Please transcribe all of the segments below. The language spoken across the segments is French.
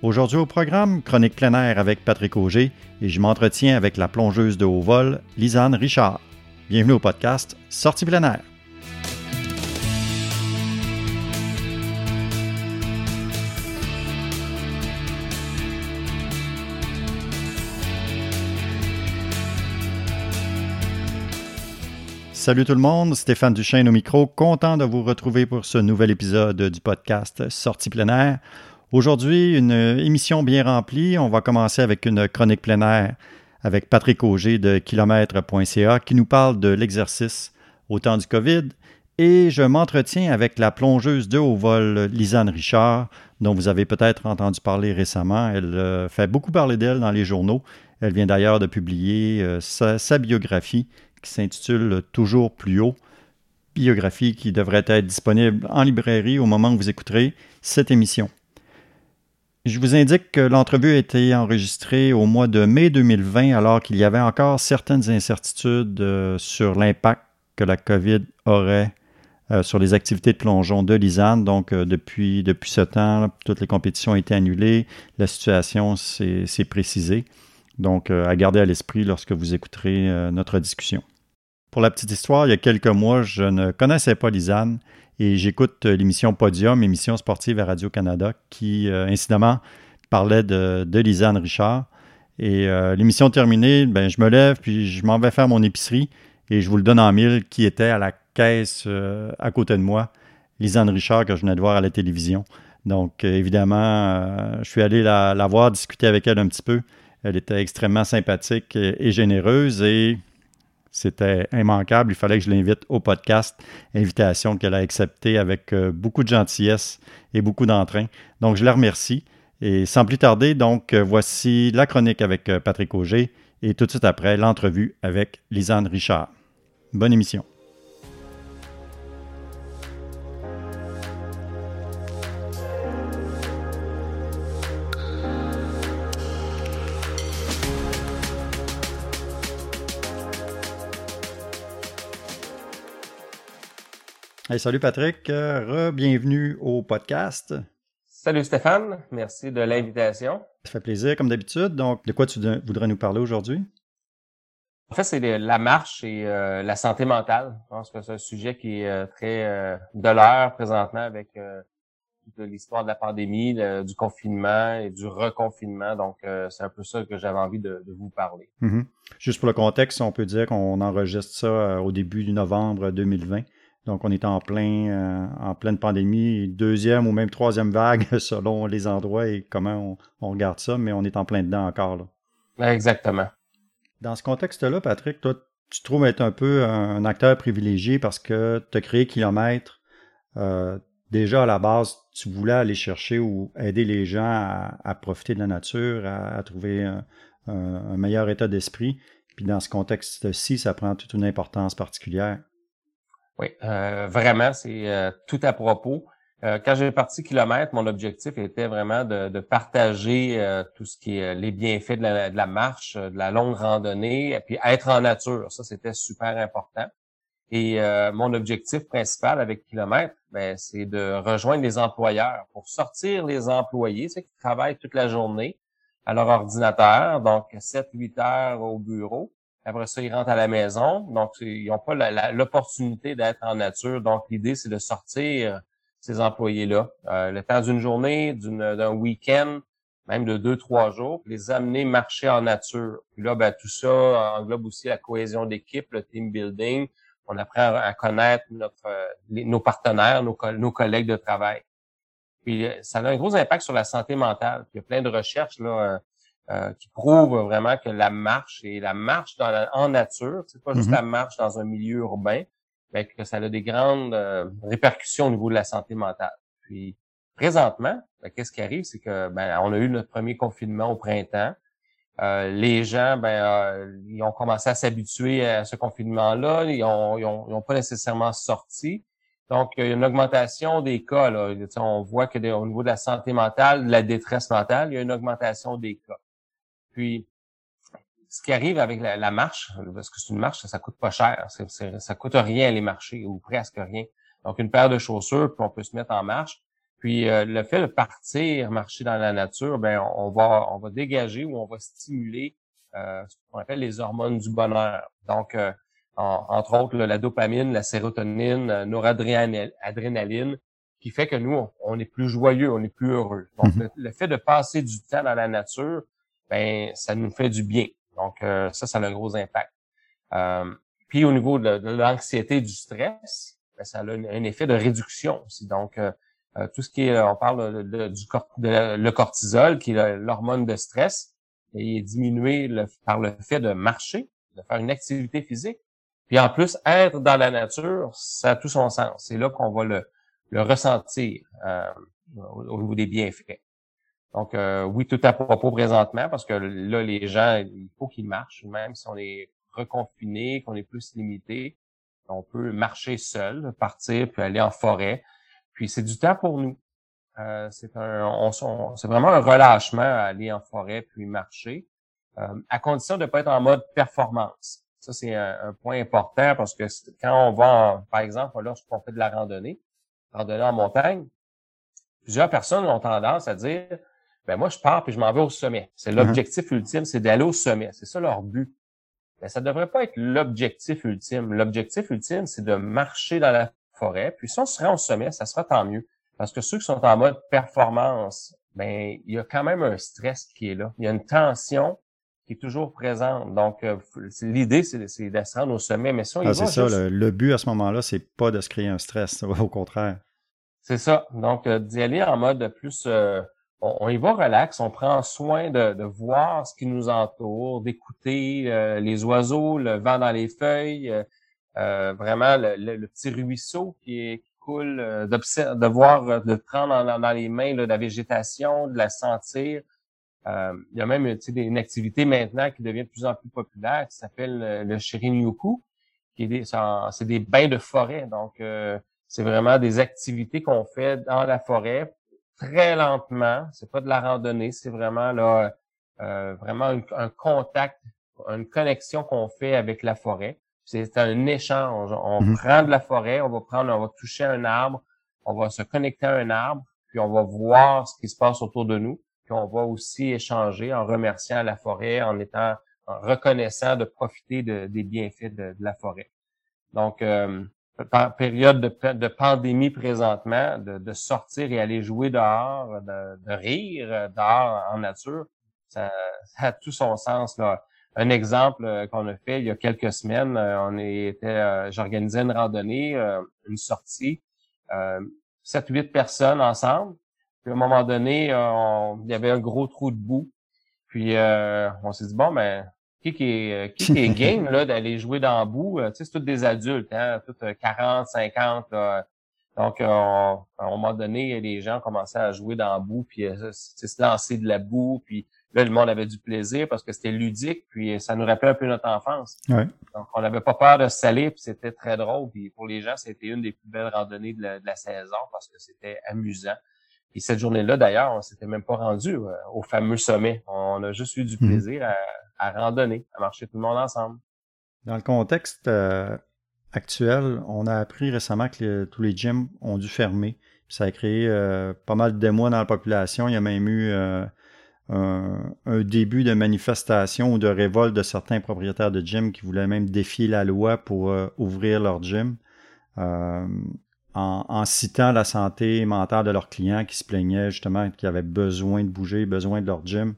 Aujourd'hui au programme, chronique plein air avec Patrick Auger et je m'entretiens avec la plongeuse de haut vol, Lisanne Richard. Bienvenue au podcast Sortie plein. Salut tout le monde, Stéphane Duchesne au micro, content de vous retrouver pour ce nouvel épisode du podcast Sortie plein. Aujourd'hui, une émission bien remplie. On va commencer avec une chronique plein avec Patrick Auger de kilomètre.ca qui nous parle de l'exercice au temps du COVID. Et je m'entretiens avec la plongeuse de haut vol Lisanne Richard, dont vous avez peut-être entendu parler récemment. Elle euh, fait beaucoup parler d'elle dans les journaux. Elle vient d'ailleurs de publier euh, sa, biographie qui s'intitule Toujours plus haut. Biographie qui devrait être disponible en librairie au moment où vous écouterez cette émission. Je vous indique que l'entrevue a été enregistrée au mois de mai 2020 alors qu'il y avait encore certaines incertitudes euh, sur l'impact que la COVID aurait euh, sur les activités de plongeon de l'ISAN. Donc, euh, depuis, depuis ce temps, toutes les compétitions ont été annulées. La situation s'est précisée. Donc, à garder à l'esprit lorsque vous écouterez notre discussion. Pour la petite histoire, il y a quelques mois, je ne connaissais pas l'ISAN et j'écoute euh, l'émission Podium, émission sportive à Radio-Canada, qui, euh, incidemment, parlait de, Lisanne Richard. Et euh, l'émission terminée, ben, je me lève, puis je m'en vais faire mon épicerie, et je vous le donne en mille, qui était à la caisse à côté de moi, Lisanne Richard, que je venais de voir à la télévision. Donc, évidemment, je suis allé la, la, voir, discuter avec elle un petit peu. Elle était extrêmement sympathique et généreuse, et c'était immanquable. Il fallait que je l'invite au podcast. Invitation qu'elle a acceptée avec euh, beaucoup de gentillesse et beaucoup d'entrain. Donc, je la remercie. Et sans plus tarder, donc, euh, voici la chronique avec euh, Patrick Auger et tout de suite après, l'entrevue avec Lisanne Richard. Bonne émission. Salut Patrick, euh, re-bienvenue au podcast. Salut Stéphane, merci de l'invitation. Ça fait plaisir comme d'habitude. Donc, de quoi tu voudrais nous parler aujourd'hui? En fait, c'est la marche et euh, la santé mentale. Je pense que c'est un sujet qui est euh, très de l'heure présentement avec toute l'histoire de la pandémie, du confinement et du reconfinement. Donc, c'est un peu ça que j'avais envie de, vous parler. Mm-hmm. Juste pour le contexte, on peut dire qu'on enregistre ça au début du novembre 2020. Donc, on est en plein, euh, en pleine pandémie, deuxième ou même troisième vague selon les endroits et comment on, regarde ça, mais on est en plein dedans encore. Là. Exactement. Dans ce contexte-là, Patrick, toi, tu trouves être un peu un acteur privilégié parce que tu as créé Kilomètre. Euh, déjà à la base, tu voulais aller chercher ou aider les gens à, profiter de la nature, à, trouver un meilleur état d'esprit. Puis dans ce contexte-ci, ça prend toute une importance particulière. Oui, euh, vraiment, c'est euh, tout à propos. Euh, quand j'ai parti kilomètre, mon objectif était vraiment de, partager tout ce qui est les bienfaits de la, marche, de la longue randonnée, et puis être en nature. Ça, c'était super important. Et mon objectif principal avec kilomètre, ben, c'est de rejoindre les employeurs pour sortir les employés, ceux qui travaillent toute la journée à leur ordinateur, donc 7-8 heures au bureau, après ça, ils rentrent à la maison. Donc, ils n'ont pas l'opportunité d'être en nature. Donc, l'idée, c'est de sortir ces employés-là. Euh, le temps d'une journée, d'un week-end, même de deux, trois jours, les amener marcher en nature. Puis là, ben, tout ça englobe aussi la cohésion d'équipe, le team building. On apprend à connaître notre, nos partenaires, nos, nos collègues de travail. Puis ça a un gros impact sur la santé mentale. il y a plein de recherches là, euh, qui prouve vraiment que la marche et la marche dans en nature, c'est pas juste mm-hmm. la marche dans un milieu urbain, mais que ça a des grandes euh, répercussions au niveau de la santé mentale. Puis présentement, ben, qu'est-ce qui arrive, c'est que ben, on a eu notre premier confinement au printemps. Euh, les gens, ben, ils ont commencé à s'habituer à ce confinement-là. Ils ont, ils ont, pas nécessairement sorti. Donc, il y a une augmentation des cas. Là. On voit que au niveau de la santé mentale, de la détresse mentale, il y a une augmentation des cas. Puis, ce qui arrive avec la, marche, parce que c'est une marche, ça, ça coûte pas cher. Ça ça coûte rien les marcher, ou presque rien. Donc, une paire de chaussures, puis on peut se mettre en marche. Puis le fait de partir, marcher dans la nature, ben on va on va dégager ou on va stimuler ce qu'on appelle les hormones du bonheur. Donc entre autres la dopamine, la sérotonine, noradrénaline, qui fait que nous, on, est plus joyeux, on est plus heureux. Donc, mhm. le, fait de passer du temps dans la nature, ben, ça nous fait du bien. Donc, euh, ça, ça a un gros impact. Euh, puis, au niveau de, l'anxiété et du stress, ben, ça a un, effet de réduction aussi. Donc, euh, tout ce qui est, on parle de, du le cortisol, qui est l'hormone de stress, il est diminué par le fait de marcher, de faire une activité physique. Puis en plus, être dans la nature, ça a tout son sens. C'est là qu'on va le, le ressentir euh, au niveau des bienfaits. Donc, euh, oui, tout à propos présentement, parce que là, les gens, il faut qu'ils marchent, même si on est reconfiné, qu'on est plus limité, on peut marcher seul, partir, puis aller en forêt. Puis c'est du temps pour nous. Euh, c'est un, c'est vraiment un relâchement à aller en forêt puis marcher, à condition de ne pas être en mode performance. Ça, c'est un, point important parce que quand on va, par exemple, lorsqu'on fait de la randonnée, randonnée en montagne, plusieurs personnes ont tendance à dire, ben moi, je pars puis je m'en vais au sommet. C'est uh-huh. l'objectif ultime, c'est d'aller au sommet. C'est ça leur but. Mais ça ne devrait pas être l'objectif ultime. L'objectif ultime, c'est de marcher dans la forêt. Puis si on se rend au sommet, ça sera tant mieux. Parce que ceux qui sont en mode performance, ben il y a quand même un stress qui est là. Il y a une tension qui est toujours présente. Donc, euh, l'idée, c'est de se rendre au sommet. Mais ça, ah, c'est ça. Le, but à ce moment-là, c'est pas de se créer un stress, au contraire. C'est ça. Donc, euh, d'y aller en mode plus, euh, on, y va relax, on prend soin de, voir ce qui nous entoure, d'écouter les oiseaux, le vent dans les feuilles, vraiment le, petit ruisseau qui, coule, de voir, de prendre dans, dans les mains la végétation, de la sentir. Euh, il y a même une activité maintenant qui devient de plus en plus populaire qui s'appelle euh, le Shirinyuku, qui est des, c'est des bains de forêt. Donc, euh, c'est vraiment des activités qu'on fait dans la forêt très lentement. C'est pas de la randonnée, c'est vraiment là vraiment un contact, une connexion qu'on fait avec la forêt. C'est un échange. On mm-hmm. prend de la forêt, on va prendre, on va toucher un arbre, on va se connecter à un arbre, puis on va voir ce qui se passe autour de nous on va aussi échanger en remerciant la forêt, en étant reconnaissant de profiter des bienfaits de, la forêt. Donc, euh, période de, pandémie présentement, de, sortir et aller jouer dehors, de, rire dehors en nature, ça, a tout son sens. Là. Un exemple euh, qu'on a fait il y a quelques semaines, euh, on était, euh, j'organisais une randonnée, une sortie, sept, huit personnes ensemble à un moment donné, euh, il y avait un gros trou de boue. Puis on s'est dit bon ben qui, qui est qui, est game là d'aller jouer dans le boue, euh, tu sais c'est tous des adultes hein, tous 40, 50 Donc à un moment donné, les gens commençaient à jouer dans le boue puis se lancer de la boue puis là le monde avait du plaisir parce que c'était ludique puis ça nous rappelait un peu notre enfance. Donc on n'avait pas peur de se salir puis c'était très drôle puis pour les gens, c'était une des plus belles randonnées de la saison parce que c'était amusant. Et cette journée-là, d'ailleurs, on s'était même pas rendu euh, au fameux sommet. On a juste eu du mhm. plaisir à, randonner, à marcher tout le monde ensemble. Dans le contexte euh, actuel, on a appris récemment que tous les gyms ont dû fermer. ça a créé euh, pas mal d'émoi dans la population. Il y a même eu un, début de manifestation ou de révolte de certains propriétaires de gyms qui voulaient même défier la loi pour ouvrir leur gym en, citant la santé mentale de leurs clients qui se plaignaient justement qu'ils avaient besoin de bouger, besoin de leur gym.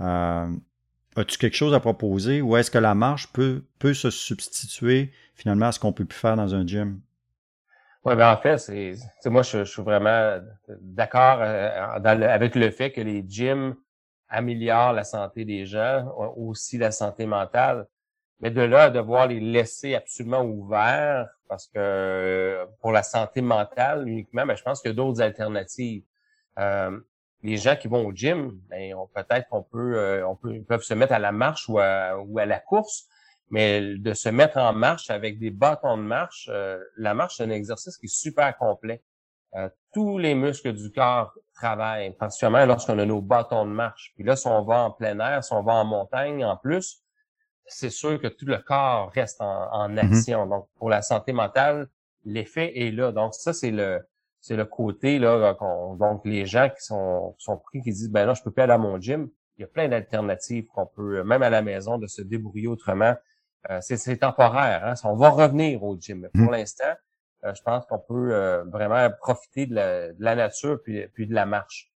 Euh, as-tu quelque chose à proposer ou est-ce que la marche peut, se substituer finalement à ce qu'on peut plus faire dans un gym? Oui, ben en fait, c'est moi je, suis vraiment d'accord euh, avec le fait que les gyms améliorent la santé des gens, aussi la santé mentale. Mais de là à devoir les laisser absolument ouverts, parce que euh, pour la santé mentale uniquement, mais ben, je pense qu'il y a d'autres alternatives. Euh, les gens qui vont au gym, ben, peut-être qu'on peut, euh, on peut, ils peuvent se mettre à la marche ou à, ou à la course, mais de se mettre en marche avec des bâtons de marche, la marche c'est un exercice qui est super complet. tous les muscles du corps travaillent, particulièrement lorsqu'on a nos bâtons de marche. Puis là, si on va en plein air, si on va en montagne en plus, c'est sûr que tout le corps reste en, en mm-hmm. action. Donc, pour la santé mentale, l'effet est là. Donc, ça, c'est le c'est le côté là donc les gens qui sont sont pris qui disent ben là je peux plus aller à mon gym il y a plein d'alternatives qu'on peut même à la maison de se débrouiller autrement euh, c'est temporaire hein? on va revenir au gym mais pour mmh. l'instant euh, je pense qu'on peut euh, vraiment profiter de la, nature puis, puis de la marche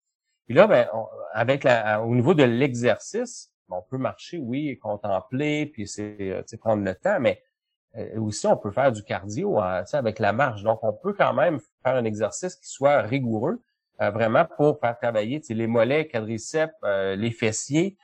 puis là ben avec la, au niveau de l'exercice on peut marcher oui contempler puis c'est prendre le temps mais euh, aussi, on peut faire du cardio hein, avec la marche. Donc, on peut quand même faire un exercice qui soit rigoureux, euh, vraiment pour faire travailler les mollets, quadriceps, euh, les fessiers,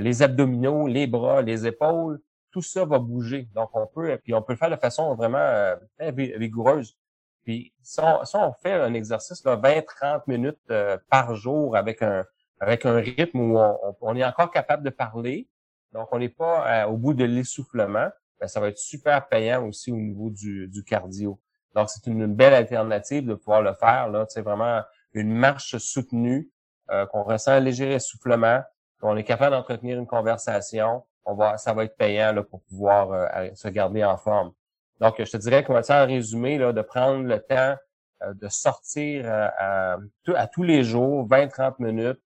les abdominaux, les bras, les épaules. Tout ça va bouger. Donc, on peut, puis on peut le faire de façon vraiment rigoureuse. Puis, si on, fait un exercice là, 20-30 minutes par jour avec un avec un rythme où on, on est encore capable de parler, donc on n'est pas au bout de l'essoufflement, ben, ça va être super payant aussi au niveau du, du cardio. Donc, c'est une, belle alternative de pouvoir le faire. Là, c'est vraiment une marche soutenue, euh, qu'on ressent un léger essoufflement, qu'on est capable d'entretenir une conversation. On va, ça va être payant là, pour pouvoir euh, se garder en forme. Donc, je te dirais qu'on va faire un résumé là, de prendre le temps euh, de sortir à, à, tous les jours, 20-30 minutes,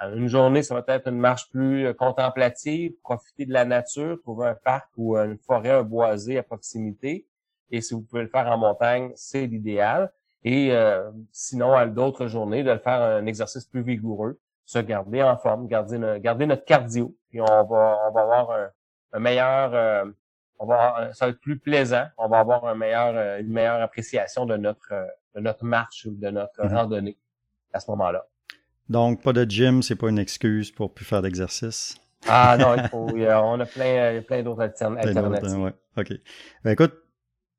une journée, ça va être une marche plus euh, contemplative, profiter de la nature, trouver un parc ou une forêt, un boisé à proximité. Et si vous pouvez le faire en montagne, c'est l'idéal. Et euh, sinon, à d'autres journées, de le faire un exercice plus vigoureux, se garder en forme, garder, garder notre cardio. Puis on va, on va avoir un, meilleur, euh, on va, ça va être plus plaisant. On va avoir un meilleur, une meilleure appréciation de notre, de notre marche ou de notre mm-hmm. randonnée à ce moment-là. Donc, pas de gym, c'est pas une excuse pour plus faire d'exercice. Ah non, il faut, on a plein, plein d'autres alternatives. Ouais. OK. Ben, écoute,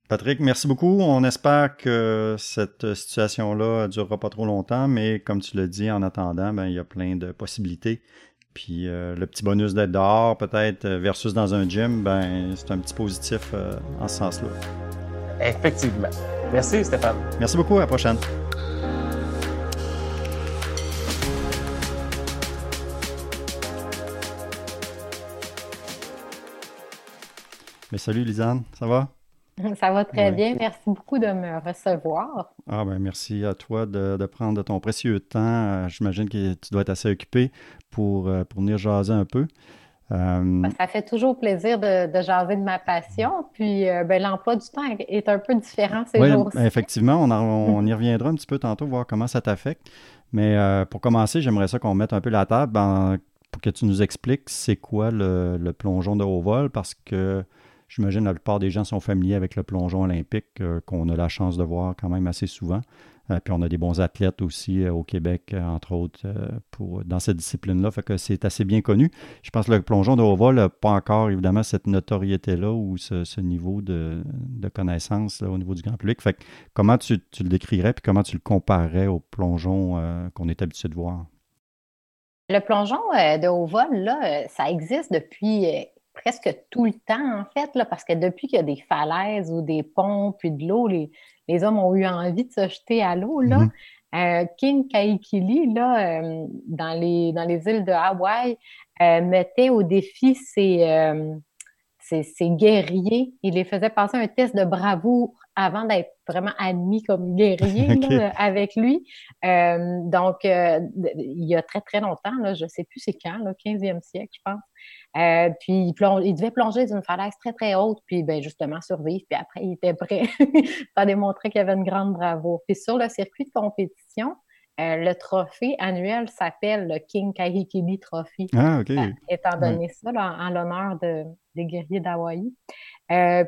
Patrick, merci beaucoup. On espère que cette situation-là ne durera pas trop longtemps, mais comme tu l'as dit, en attendant, ben, il y a plein de possibilités. Puis euh, le petit bonus d'être dehors, peut-être, euh, versus dans un gym, ben, c'est un petit positif euh, en ce sens-là. Effectivement. Merci, Stéphane. Merci beaucoup. À la prochaine. Mais salut Lisanne, ça va? Ça va très bien. Merci beaucoup de me recevoir. Ah ben merci à toi de, prendre ton précieux temps. Euh, j'imagine que tu dois être assez occupé pour, euh, pour venir jaser un peu. Euh, ben, ça fait toujours plaisir de, de jaser de ma passion. Puis ben, l'emploi du temps est un peu différent ces jours-ci. Effectivement, on, on, y reviendra un petit peu tantôt, voir comment ça t'affecte. Mais pour commencer, j'aimerais ça qu'on mette un peu la table pour que tu nous expliques c'est quoi le, le, plongeon de haut vol parce que J'imagine la plupart des gens sont familiers avec le plongeon olympique euh, qu'on a la chance de voir quand même assez souvent. Euh, puis on a des bons athlètes aussi euh, au Québec, entre autres, pour, dans cette discipline-là. Fait que c'est assez bien connu. Je pense que le plongeon de haut vol n'a pas encore, évidemment, cette notoriété-là ou ce, niveau de, connaissance au niveau du grand public. Fait que comment tu, le décrirais puis comment tu le comparerais au plongeon qu'on est habitué de voir? Le plongeon de haut vol, là, ça existe depuis presque tout le temps, en fait, là, parce que depuis qu'il y a des falaises ou des ponts, puis de l'eau, les, hommes ont eu envie de se jeter à l'eau. Là. Mm-hmm. Euh, King Kaikili, là, euh, dans, les, dans les îles de Hawaï, euh, mettait au défi ses, ses, guerriers. Il les faisait passer un test de bravoure avant d'être vraiment admis comme guerrier avec lui. donc, il y a très, très longtemps, là, je ne sais plus c'est quand, le 15e siècle, je pense. Euh, puis il, devait plonger d'une falaise très, très haute, puis ben, justement survivre. Puis après, il était prêt. Ça démontrait qu'il avait une grande bravoure. Puis sur le circuit de compétition, euh, le trophée annuel s'appelle le King Kahikili Trophy. Ah. Euh, étant donné ça, en l'honneur des guerriers d'Hawaï.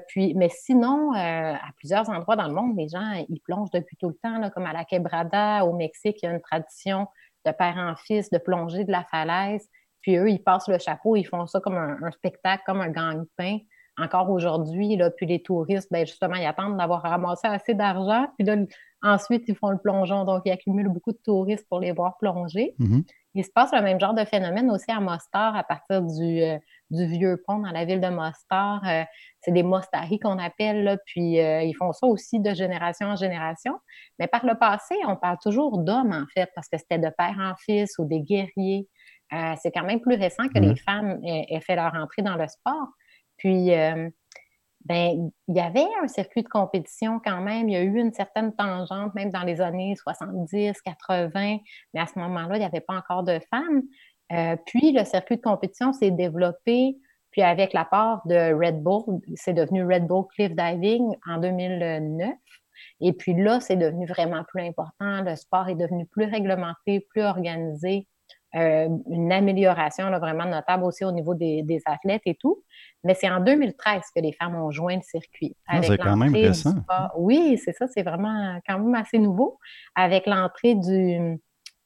puis, mais sinon, à plusieurs endroits dans le monde, les gens, ils plongent depuis tout le temps, comme à la Quebrada, au Mexique, il y a une tradition de père en fils de plonger de la falaise. Puis eux, ils passent le chapeau, ils font ça comme un, spectacle, comme un gang-pain. Encore aujourd'hui, là, puis les touristes, ben justement, ils attendent d'avoir ramassé assez d'argent. Puis là, ensuite, ils font le plongeon. Donc, ils accumulent beaucoup de touristes pour les voir plonger. Mm-hmm. Il se passe le même genre de phénomène aussi à Mostar, à partir du, euh, du vieux pont dans la ville de Mostar. Euh, c'est des Mostari qu'on appelle, là, puis euh, ils font ça aussi de génération en génération. Mais par le passé, on parle toujours d'hommes, en fait, parce que c'était de père en fils ou des guerriers. Euh, c'est quand même plus récent que les mmh femmes aient, fait leur entrée dans le sport. Puis, euh, ben, il y avait un circuit de compétition quand même. Il y a eu une certaine tangente, même dans les années 70, 80, mais à ce moment-là, il n'y avait pas encore de femmes. Euh, puis, le circuit de compétition s'est développé, puis avec l'apport de Red Bull, c'est devenu Red Bull Cliff Diving en 2009. Et puis là, c'est devenu vraiment plus important. Le sport est devenu plus réglementé, plus organisé. Euh, une amélioration là, vraiment notable aussi au niveau des, athlètes et tout. Mais c'est en 2013 que les femmes ont joint le circuit. Ah, c'est quand même récent. Oui, c'est ça, c'est vraiment quand même assez nouveau. Avec l'entrée du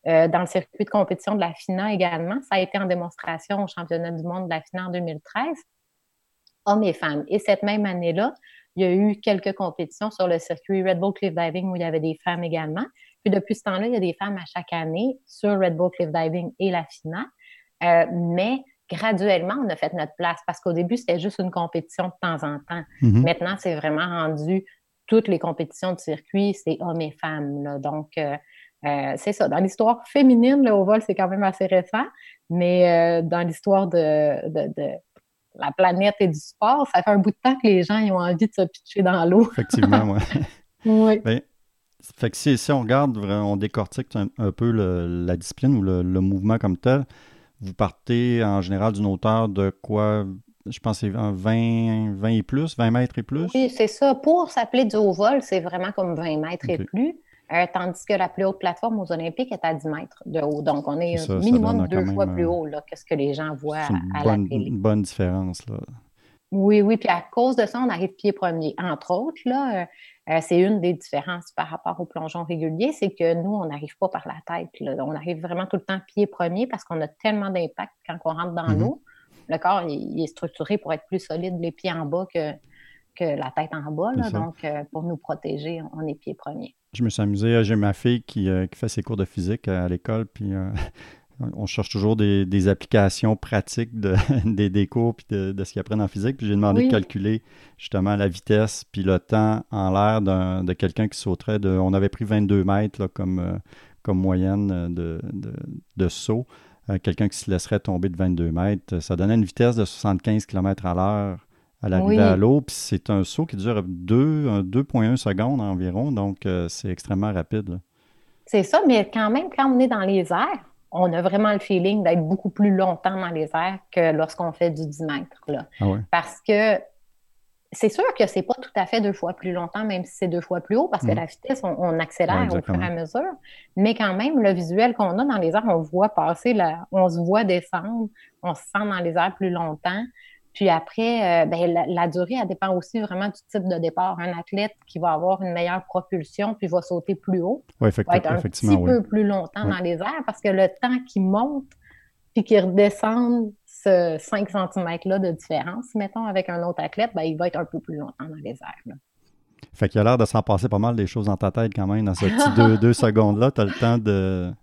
euh, dans le circuit de compétition de la FINA également, ça a été en démonstration au championnat du monde de la FINA en 2013, hommes et femmes. Et cette même année-là, il y a eu quelques compétitions sur le circuit Red Bull Cliff Diving où il y avait des femmes également. Puis depuis ce temps-là, il y a des femmes à chaque année sur Red Bull Cliff Diving et la FINA. Euh, mais graduellement, on a fait notre place parce qu'au début, c'était juste une compétition de temps en temps. Mm-hmm. Maintenant, c'est vraiment rendu toutes les compétitions de circuit, c'est hommes et femmes. Donc, euh, euh, c'est ça. Dans l'histoire féminine, le haut vol, c'est quand même assez récent, mais dans l'histoire de, de, la planète et du sport, ça fait un bout de temps que les gens ont envie de se pitcher dans l'eau. Effectivement, oui. oui. Ben, fait que si, on regarde, on décortique un, peu la discipline ou le, mouvement comme tel, vous partez en général d'une hauteur de quoi je pense que c'est 20, 20 et plus, 20 mètres et plus? Oui, c'est ça. Pour s'appeler du haut vol, c'est vraiment comme 20 mètres et plus. Euh, tandis que la plus haute plateforme aux Olympiques est à 10 mètres de haut. Donc, on est, minimum deux fois plus haut que ce que les gens voient à, la télé. une bonne différence. Là. Oui, oui. Puis à cause de ça, on arrive pied premier. Entre autres, là, euh, euh, c'est une des différences par rapport au plongeon régulier, c'est que nous, on n'arrive pas par la tête. On arrive vraiment tout le temps pied premier parce qu'on a tellement d'impact quand on rentre dans mm-hmm. l'eau. Le corps, il, est structuré pour être plus solide, les pieds en bas que, que la tête en bas. Donc, euh, pour nous protéger, on est pied premier. Je me suis amusé. J'ai ma fille qui, qui, fait ses cours de physique à l'école, puis on cherche toujours des, applications pratiques de, des, cours puis de, ce qu'ils apprennent en physique. Puis j'ai demandé de calculer justement la vitesse puis le temps en l'air de quelqu'un qui sauterait de. On avait pris 22 mètres comme, euh, comme moyenne de, de saut. Euh, quelqu'un qui se laisserait tomber de 22 mètres. Ça donnait une vitesse de 75 km à l'heure à l'arrivée à l'eau. Puis c'est un saut qui dure 2,1 secondes environ. Donc euh, c'est extrêmement rapide. C'est ça, mais quand même, quand on est dans les airs, on a vraiment le feeling d'être beaucoup plus longtemps dans les airs que lorsqu'on fait du 10 mètres. Là. Ah parce que c'est sûr que c'est pas tout à fait deux fois plus longtemps, même si c'est deux fois plus haut, parce que mm. la vitesse, on, accélère au fur et à mesure. Mais quand même, le visuel qu'on a dans les airs, on voit passer, la, on se voit descendre, on se sent dans les airs plus longtemps. Puis après, euh, ben, la, durée, elle dépend aussi vraiment du type de départ. Un athlète qui va avoir une meilleure propulsion puis va sauter plus haut va être un petit peu plus longtemps dans les airs parce que le temps qui monte puis qui redescend ce 5 cm-là de différence, mettons, avec un autre athlète, ben, il va être un peu plus longtemps dans les airs. Fait qu'il a l'air de s'en passer pas mal des choses dans ta tête quand même dans ces petits deux, secondes-là. Tu as le temps de,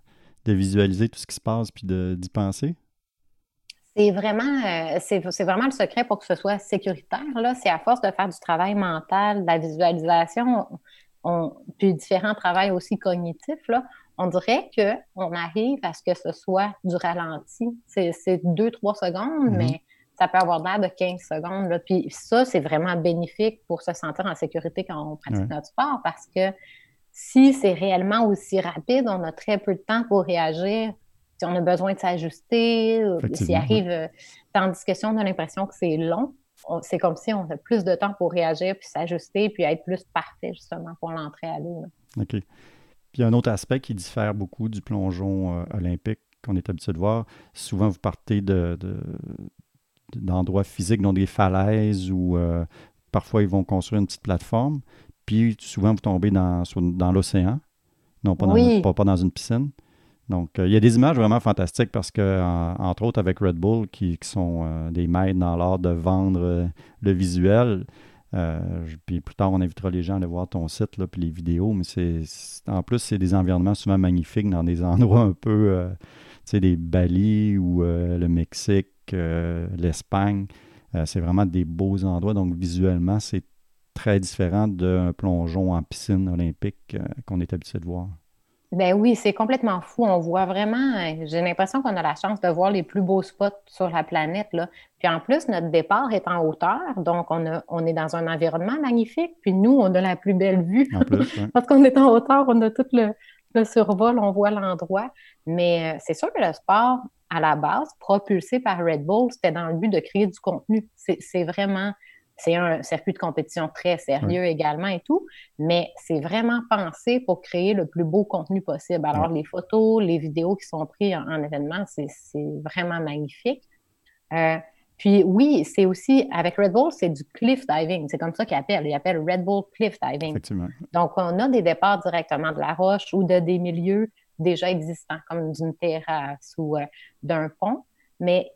de, visualiser tout ce qui se passe puis d'y penser. C'est vraiment, euh, c'est, vraiment le secret pour que ce soit sécuritaire. C'est à force de faire du travail mental, de la visualisation, on, puis différents travails aussi cognitifs, là, on dirait qu'on arrive à ce que ce soit du ralenti. C'est, deux, trois secondes, mm-hmm. mais ça peut avoir l'air de 15 secondes. Là. Puis ça, c'est vraiment bénéfique pour se sentir en sécurité quand on pratique notre sport parce que si c'est réellement aussi rapide, on a très peu de temps pour réagir on a besoin de s'ajuster, s'il arrive, euh, tandis que si on a l'impression que c'est long, c'est comme si on a plus de temps pour réagir, puis s'ajuster, puis être plus parfait justement pour l'entrée à l'eau. OK. Puis il y a un autre aspect qui diffère beaucoup du plongeon euh, olympique qu'on est habitué de voir. Souvent, vous partez de, d'endroits physiques, dont des falaises, ou euh, parfois ils vont construire une petite plateforme, puis souvent vous tombez dans, dans l'océan, non pas dans, pas dans une piscine. Donc, euh, il y a des images vraiment fantastiques parce que, entre autres, avec Red Bull, qui, sont euh, des maîtres dans l'art de vendre euh, le visuel. puis plus tard, on invitera les gens à aller voir ton site, là, puis les vidéos. Mais c'est, en plus, c'est des environnements souvent magnifiques dans des endroits un peu, tu sais, des Bali ou le Mexique, l'Espagne. c'est vraiment des beaux endroits. Donc, visuellement, c'est très différent d'un plongeon en piscine olympique qu'on est habitué de voir. Ben oui, c'est complètement fou. On voit vraiment, j'ai l'impression qu'on a la chance de voir les plus beaux spots sur la planète. Là. Puis en plus, notre départ est en hauteur, donc on, a, on est dans un environnement magnifique. Puis nous, on a la plus belle vue. Parce qu'on est en hauteur, on a tout le, le survol, on voit l'endroit. Mais euh, c'est sûr que le sport, à la base, propulsé par Red Bull, c'était dans le but de créer du contenu. C'est vraiment c'est un circuit de compétition très sérieux également et tout, mais c'est vraiment pensé pour créer le plus beau contenu possible. Alors, les photos, les vidéos qui sont prises en, événement, c'est vraiment magnifique. Euh, puis oui, c'est aussi, avec Red Bull, c'est du cliff diving. C'est comme ça qu'ils appellent. Ils appellent Red Bull cliff diving. Donc, on a des départs directement de la roche ou de des milieux déjà existants, comme d'une terrasse ou euh, d'un pont. Mais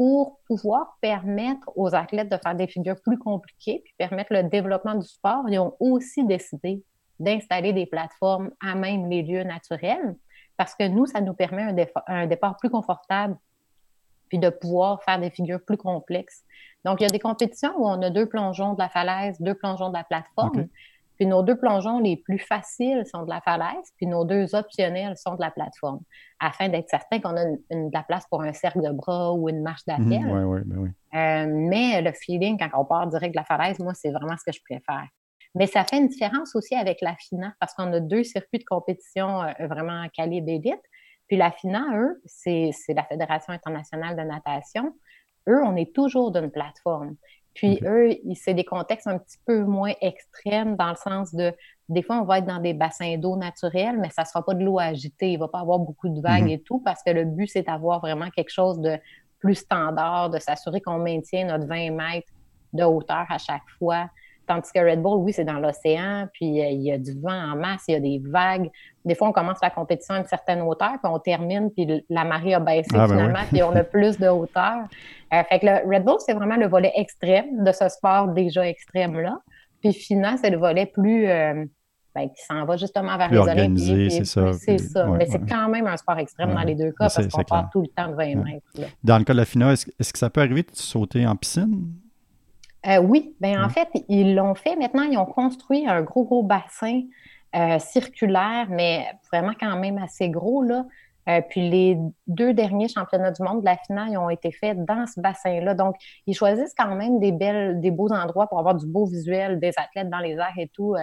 pour pouvoir permettre aux athlètes de faire des figures plus compliquées, puis permettre le développement du sport, ils ont aussi décidé d'installer des plateformes à même les lieux naturels, parce que nous, ça nous permet un, départ, plus confortable, puis de pouvoir faire des figures plus complexes. Donc, il y a des compétitions où on a deux plongeons de la falaise, deux plongeons de la plateforme. Puis nos deux plongeons les plus faciles sont de la falaise, puis nos deux optionnels sont de la plateforme, afin d'être certain qu'on a une, de la place pour un cercle de bras ou une marche d'appel. Mhm, oui, ben oui, euh, mais le feeling, quand on part direct de la falaise, moi, c'est vraiment ce que je préfère. Mais ça fait une différence aussi avec la FINA, parce qu'on a deux circuits de compétition euh, vraiment calibre élite. Puis la FINA, eux, c'est la Fédération internationale de natation. Eux, on est toujours d'une plateforme. Puis eux, c'est des contextes un petit peu moins extrêmes dans le sens de, des fois, on va être dans des bassins d'eau naturels, mais ça ne sera pas de l'eau agitée. Il ne va pas avoir beaucoup de vagues mm-hmm. et tout, parce que le but, c'est d'avoir vraiment quelque chose de plus standard, de s'assurer qu'on maintient notre 20 mètres de hauteur à chaque fois. Tandis que Red Bull, oui, c'est dans l'océan, puis euh, il y a du vent en masse, il y a des vagues. Des fois, on commence la compétition à une certaine hauteur, puis on termine, puis la marée a baissé ah, ben finalement, puis on a plus de hauteur. Euh, fait que le Red Bull, c'est vraiment le volet extrême de ce sport déjà extrême-là. Puis finalement, c'est le volet plus... Euh, ben, qui s'en va justement vers les Olympiques. c'est ça. C'est ça. Mais c'est quand même un sport extrême dans les deux cas parce qu'on part tout le temps de 20 mètres. Dans le cas de la finale, est-ce que ça peut arriver de sauter en piscine? Euh, oui, ben en fait, ils l'ont fait. Maintenant, ils ont construit un gros, gros bassin euh, circulaire, mais vraiment quand même assez gros. Là. Euh, puis les deux derniers championnats du monde de la finale ont été faits dans ce bassin-là. Donc, ils choisissent quand même des belles, des beaux endroits pour avoir du beau visuel, des athlètes dans les airs et tout,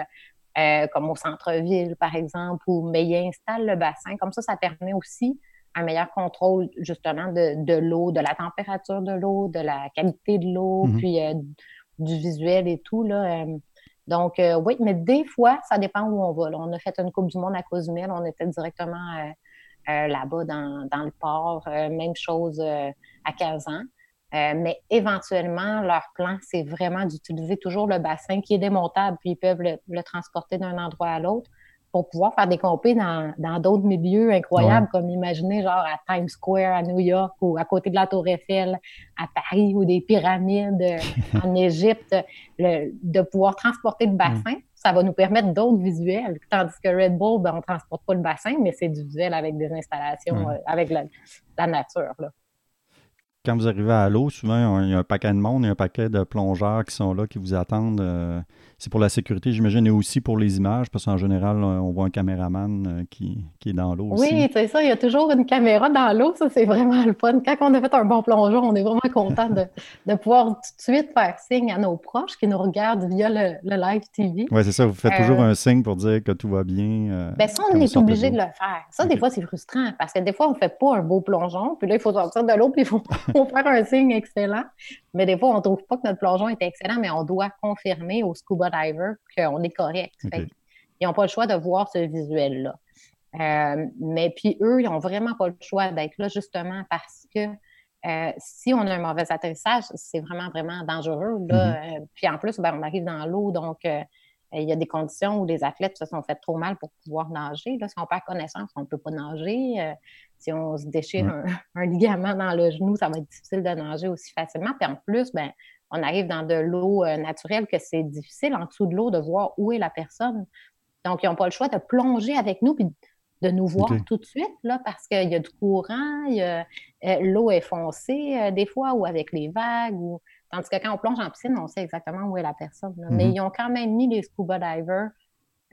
comme au centre-ville, par exemple, ou, mais ils installent le bassin. Comme ça, ça permet aussi un meilleur contrôle justement de, l'eau, de la température de l'eau, de la qualité de l'eau, mhm. puis euh, du visuel et tout. Là, euh. donc, euh, oui, mais des fois, ça dépend où on va. On a fait une Coupe du Monde à Cozumel, on était directement là-bas dans, le port. même chose à Kazan. mais éventuellement, leur plan, c'est vraiment d'utiliser toujours le bassin qui est démontable, puis ils peuvent le transporter d'un endroit à l'autre pour pouvoir faire des compés dans d'autres milieux incroyables, comme imaginer genre à Times Square à New York ou à côté de la Tour Eiffel à Paris ou des pyramides euh, en Égypte, de pouvoir transporter le bassin, ça va nous permettre d'autres visuels. Tandis que Red Bull, ben, on ne transporte pas le bassin, mais c'est du visuel avec des installations, euh, avec la, la nature. Là quand vous arrivez à l'eau, souvent, il y a un paquet de monde, il y a un paquet de plongeurs qui sont là, qui vous attendent. Euh, c'est pour la sécurité, j'imagine, et aussi pour les images, parce qu'en général, on voit un caméraman euh, qui, est dans l'eau aussi. Oui, c'est ça, il y a toujours une caméra dans l'eau, ça c'est vraiment le fun. Quand on a fait un bon plongeon, on est vraiment content de, pouvoir tout de suite faire signe à nos proches qui nous regardent via le, live TV. Oui, c'est ça, vous faites toujours euh, un signe pour dire que tout va bien. Euh, bien, ça, on est obligé de le faire. Ça, des fois, c'est frustrant, parce que des fois, on ne fait pas un beau plongeon, puis là, il faut sortir de l'eau, puis il faut, faire un signe excellent. Mais des fois, on ne trouve pas que notre plongeon est excellent, mais on doit confirmer au scuba diver qu'on est correct. ils n'ont pas le choix de voir ce visuel-là. Euh, mais puis eux, ils n'ont vraiment pas le choix d'être là justement parce que euh, si on a un mauvais atterrissage, c'est vraiment, vraiment dangereux. Là. Mm-hmm. Euh, puis en plus, ben, on arrive dans l'eau, donc il y a des conditions où les athlètes se sont fait trop mal pour pouvoir nager. Là, si on perd connaissance, on ne peut pas nager. si on se déchire un, un, ligament dans le genou, ça va être difficile de nager aussi facilement. Puis en plus, ben, on arrive dans de l'eau euh, naturelle que c'est difficile en dessous de l'eau de voir où est la personne. Donc, ils n'ont pas le choix de plonger avec nous puis de nous voir tout de suite, là, parce qu'il y a du courant, euh, l'eau est foncée euh, des fois, ou avec les vagues, ou... tandis que quand on plonge en piscine, on sait exactement où est la personne. Mais mm-hmm. ils ont quand même mis les scuba divers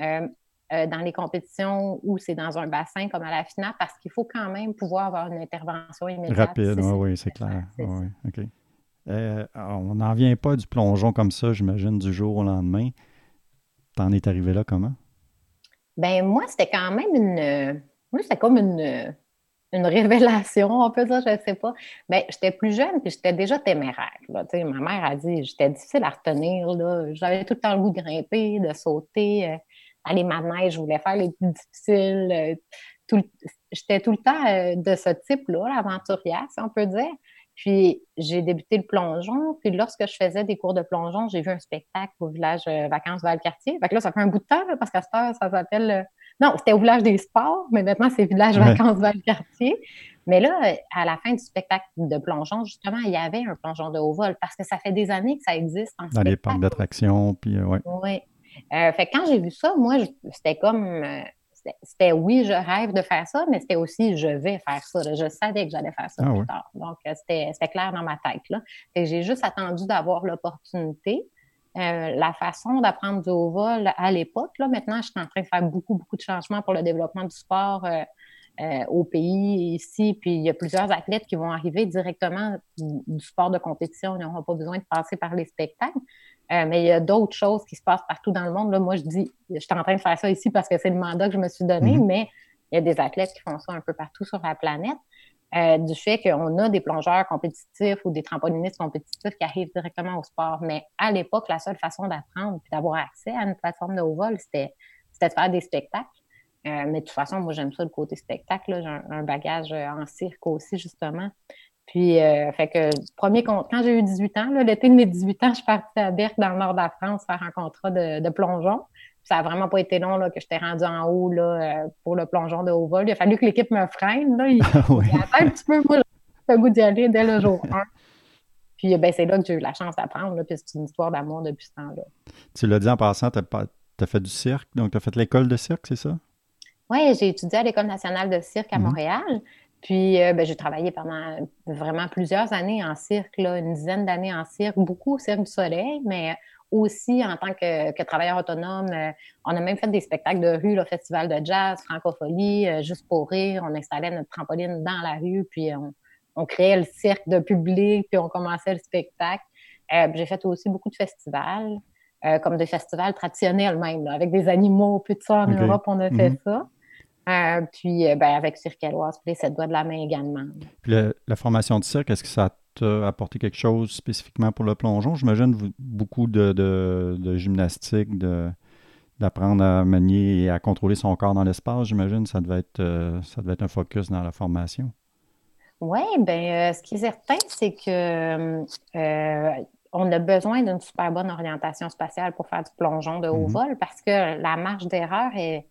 euh, dans les compétitions où c'est dans un bassin comme à la finale parce qu'il faut quand même pouvoir avoir une intervention immédiate. Rapide, oui, c'est clair. Euh, on n'en vient pas du plongeon comme ça, j'imagine, du jour au lendemain. T'en es arrivé là comment? Ben moi, c'était quand même une. Moi, c'était comme une, une révélation, on peut dire, je ne sais pas. Ben, j'étais plus jeune, puis j'étais déjà téméraire. Là. Ma mère a dit j'étais difficile à retenir. J'avais tout le temps le goût de grimper, de sauter. Euh, aller manège, je voulais faire les plus difficiles. Euh, j'étais tout le temps euh, de ce type-là, l'aventurière, si on peut dire. Puis j'ai débuté le plongeon. Puis lorsque je faisais des cours de plongeon, j'ai vu un spectacle au village euh, Vacances Val-Cartier. Fait là, ça fait un bout de temps, parce qu'à cette heure, ça s'appelle. Non, c'était au village des sports, mais maintenant, c'est village Vacances Val-Cartier. Mais là, à la fin du spectacle de plongeon, justement, il y avait un plongeon de haut vol parce que ça fait des années que ça existe en Dans les parcs d'attractions, puis ouais. Oui. Euh, fait quand j'ai vu ça, moi, c'était comme. Euh, c'était oui, je rêve de faire ça, mais c'était aussi je vais faire ça. Je savais que j'allais faire ça ah plus tard. Donc, euh, c'était clair dans ma tête. Là. J'ai juste attendu d'avoir l'opportunité. La façon d'apprendre du haut vol à l'époque, là, maintenant, je suis en train de faire beaucoup, beaucoup de changements pour le développement du sport au pays ici. Puis il y a plusieurs athlètes qui vont arriver directement du sport de compétition. Ils n'auront pas besoin de passer par les spectacles. Euh, mais il y a d'autres choses qui se passent partout dans le monde. Là, moi, je dis, je suis en train de faire ça ici parce que c'est le mandat que je me suis donné, mhm. mais il y a des athlètes qui font ça un peu partout sur la planète. Euh, du fait qu'on a des plongeurs compétitifs ou des trampolinistes compétitifs qui arrivent directement au sport. Mais à l'époque, la seule façon d'apprendre et d'avoir accès à une plateforme de haut vol, c'était de faire des spectacles. Euh, mais de toute façon, moi, j'aime ça le côté spectacle. J'ai un, bagage en cirque aussi, justement. Puis, euh, fait que, premier quand j'ai eu 18 ans, l'été de mes 18 ans, je suis partie à Berck, dans le nord de la France, faire un contrat de, plongeon. Ça n'a vraiment pas été long là, que j'étais rendue en haut là, euh, pour le plongeon de haut vol. Il a fallu que l'équipe me freine. Là. Il, a un petit peu, moi, le goût d'y aller dès le jour 1. Puis, ben, c'est là que j'ai eu la chance d'apprendre, puis c'est une histoire d'amour depuis ce temps-là. Tu l'as dit en passant, tu as, fait du cirque, donc tu as fait l'école de cirque, c'est ça? Oui, j'ai étudié à l'École nationale de cirque à mm-hmm. Montréal. Puis, euh, ben, j'ai travaillé pendant vraiment plusieurs années en cirque, une dizaine d'années en cirque, beaucoup au Cirque du Soleil, mais aussi en tant que, travailleur autonome. Euh, on a même fait des spectacles de rue, le festival de jazz, francophonie, euh, juste pour rire. On installait notre trampoline dans la rue, puis on, créait le cirque de public, puis on commençait le spectacle. j'ai fait aussi beaucoup de festivals, comme des festivals traditionnels même, avec des animaux, puis tout ça en Europe, on a fait mm-hmm. ça. Euh, puis euh, ben, avec Cirque Éloise, puis les doigts de la main également. Puis la formation de cirque, est-ce que ça t'a apporté quelque chose spécifiquement pour le plongeon? J'imagine beaucoup de, de, gymnastique, d'apprendre à manier et à contrôler son corps dans l'espace, j'imagine, ça devait être euh, ça devait être un focus dans la formation. Oui, bien, ce qui est certain, c'est que on a besoin d'une super bonne orientation spatiale pour faire du plongeon de haut mm-hmm. vol parce que la marge d'erreur est,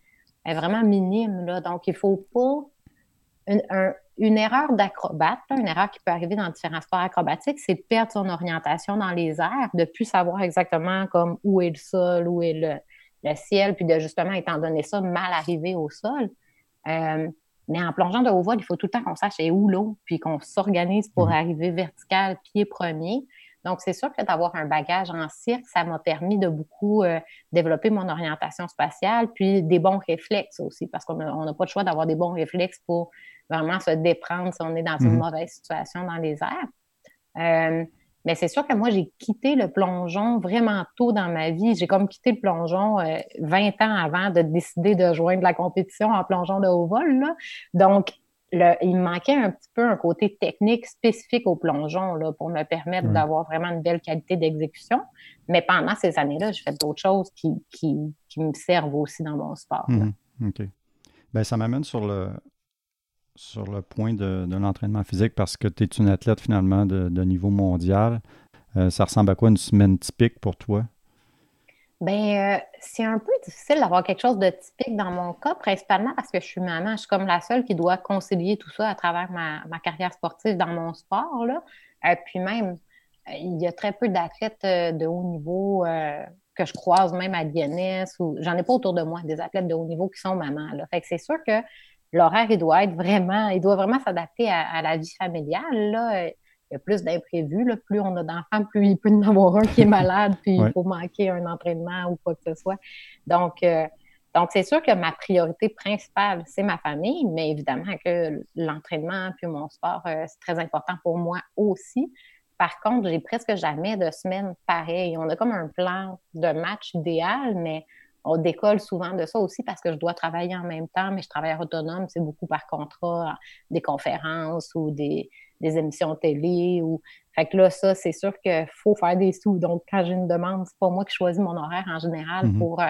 est vraiment minime. Là. Donc, il ne faut pas une, erreur d'acrobate, une erreur qui peut arriver dans différents sports acrobatiques, c'est de perdre son orientation dans les airs, de ne plus savoir exactement comme où est le sol, où est le, ciel, puis de justement, étant donné ça, mal arriver au sol. Euh, mais en plongeant de haut vol, il faut tout le temps qu'on sache où l'eau, puis qu'on s'organise pour mmh. arriver vertical, pied premier. Donc, c'est sûr que d'avoir un bagage en cirque, ça m'a permis de beaucoup euh, développer mon orientation spatiale, puis des bons réflexes aussi, parce qu'on n'a pas le choix d'avoir des bons réflexes pour vraiment se déprendre si on est dans une mhm. mauvaise situation dans les airs. Euh, mais c'est sûr que moi, j'ai quitté le plongeon vraiment tôt dans ma vie. J'ai comme quitté le plongeon 20 euh, ans avant de décider de joindre la compétition en plongeon de haut vol. Là. Donc, il me manquait un petit peu un côté technique spécifique au plongeon là, pour me permettre d'avoir vraiment une belle qualité d'exécution. Mais pendant ces années-là, j'ai fait d'autres choses qui, qui, me servent aussi dans mon sport. Mhm. OK. Bien, ça m'amène sur le, sur le point de, l'entraînement physique parce que tu es une athlète finalement de, niveau mondial. Euh, ça ressemble à quoi une semaine typique pour toi? Bien, euh, c'est un peu difficile d'avoir quelque chose de typique dans mon cas, principalement parce que je suis maman. Je suis comme la seule qui doit concilier tout ça à travers ma, carrière sportive dans mon sport. Là. Euh, puis même, euh, il y a très peu d'athlètes de haut niveau que je croise même à l'INS ou j'en ai pas autour de moi des athlètes de haut niveau qui sont mamans. Fait que c'est sûr que l'horaire, il doit être vraiment, il doit vraiment s'adapter à, à, la vie familiale. Là y a plus d'imprévus. Plus on a d'enfants, plus il peut y en avoir un qui est malade, puis il faut manquer un entraînement ou quoi que ce soit. Donc, euh, Donc, c'est sûr que ma priorité principale, c'est ma famille, mais évidemment que l'entraînement puis mon sport, euh, c'est très important pour moi aussi. Par contre, j'ai presque jamais de semaine pareille. On a comme un plan de match idéal, mais on décolle souvent de ça aussi parce que je dois travailler en même temps, mais je travaille autonome, c'est beaucoup par contrat, des conférences ou des, des émissions télé. Ou... Fait que là, ça, c'est sûr qu'il faut faire des sous. Donc, quand j'ai une demande, c'est pas moi qui choisis mon horaire en général mm-hmm. pour, euh,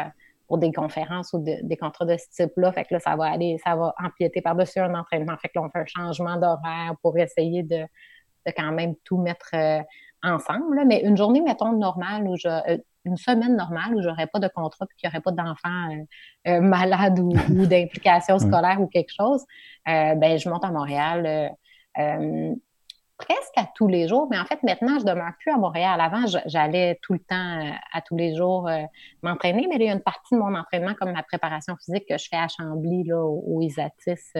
pour des conférences ou des contrats de ce type-là. Fait que là, ça va aller, ça va empiéter par-dessus un entraînement. Fait que là, on fait un changement d'horaire pour essayer de, de, quand même tout mettre euh, ensemble. Mais une journée, mettons, normale où je, euh, une semaine normale où j'aurais pas de contrat et qu'il n'y aurait pas d'enfants euh, euh, malades ou, d'implications scolaires ou quelque chose, ben je monte à Montréal presque à tous les jours. Mais en fait, maintenant, je demeure plus à Montréal. Avant, j'allais tout le temps à tous les jours m'entraîner, mais il y a une partie de mon entraînement, comme ma préparation physique que je fais à Chambly, là, au, Isatis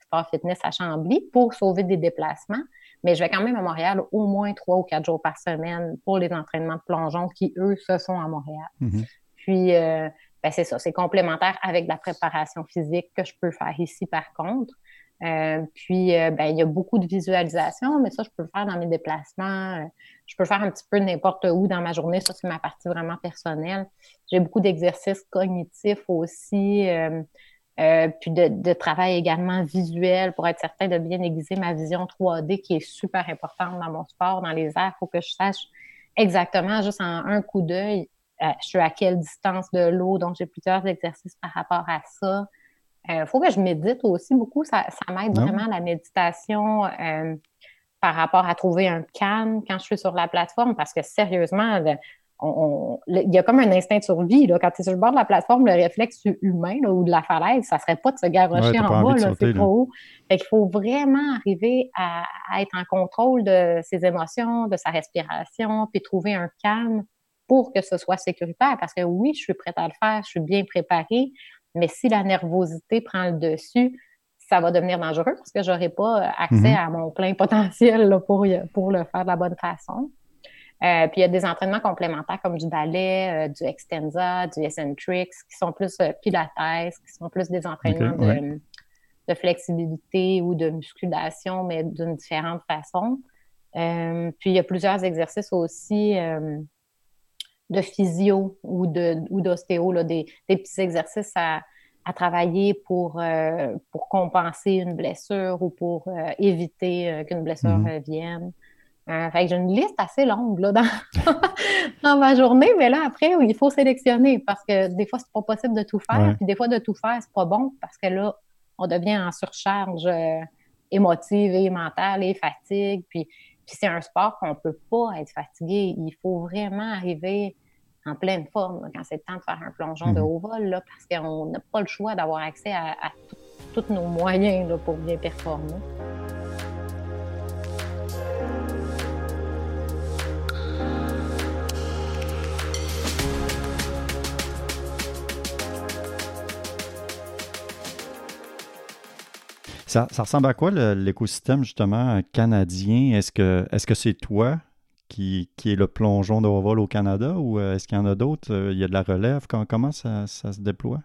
Sport Fitness à Chambly, pour sauver des déplacements. Mais je vais quand même à Montréal au moins trois ou quatre jours par semaine pour les entraînements de plongeon qui, eux, se sont à Montréal. Mm-hmm. Puis, euh, ben, c'est ça, c'est complémentaire avec la préparation physique que je peux faire ici par contre. Euh, puis, euh, ben, il y a beaucoup de visualisation, mais ça, je peux le faire dans mes déplacements. je peux le faire un petit peu n'importe où dans ma journée. Ça, c'est ma partie vraiment personnelle. J'ai beaucoup d'exercices cognitifs aussi. Euh, puis de, travail également visuel pour être certain de bien aiguiser ma vision 3D qui est super importante dans mon sport, dans les airs. Il faut que je sache exactement, juste en un coup d'œil, euh, je suis à quelle distance de l'eau. Donc, j'ai plusieurs exercices par rapport à ça. Il euh, faut que je médite aussi beaucoup. Ça, ça m'aide vraiment la méditation par rapport à trouver un calme quand je suis sur la plateforme parce que sérieusement, il y a comme un instinct de survie. Là. Quand tu es sur le bord de la plateforme, le réflexe humain ou de la falaise, ça serait pas de se garrocher en bas, c'est trop haut. Fait qu'il faut vraiment arriver à, être en contrôle de ses émotions, de sa respiration, puis trouver un calme pour que ce soit sécuritaire. Parce que oui, je suis prête à le faire, je suis bien préparée, mais si la nervosité prend le dessus, ça va devenir dangereux parce que j'aurai pas accès mm-hmm. à mon plein potentiel pour, pour le faire de la bonne façon. Euh, puis il y a des entraînements complémentaires comme du ballet, euh, du extensa, du eccentrics, qui sont plus euh, pilates, qui sont plus des entraînements de, de, flexibilité ou de musculation, mais d'une différente façon. puis il y a plusieurs exercices aussi de physio ou de ou d'ostéo, des, des, petits exercices à, à travailler pour, pour compenser une blessure ou pour éviter qu'une blessure revienne. Euh, fait que j'ai une liste assez longue là, dans, dans, ma journée, mais là, après, il faut sélectionner parce que des fois, c'est pas possible de tout faire. Puis des fois, de tout faire, c'est pas bon parce que là, on devient en surcharge euh, émotive et mentale et fatigue. Puis, puis c'est un sport qu'on peut pas être fatigué. Il faut vraiment arriver en pleine forme quand c'est le temps de faire un plongeon de mhm. haut vol, là, parce qu'on n'a pas le choix d'avoir accès à, tous nos moyens là, pour bien performer. Ça, ressemble à quoi l'écosystème justement canadien? Est-ce que est-ce que c'est toi qui, est le plongeon de vol au Canada ou euh, est-ce qu'il y en a d'autres? Euh, il y a de la relève? Comment, ça, se déploie?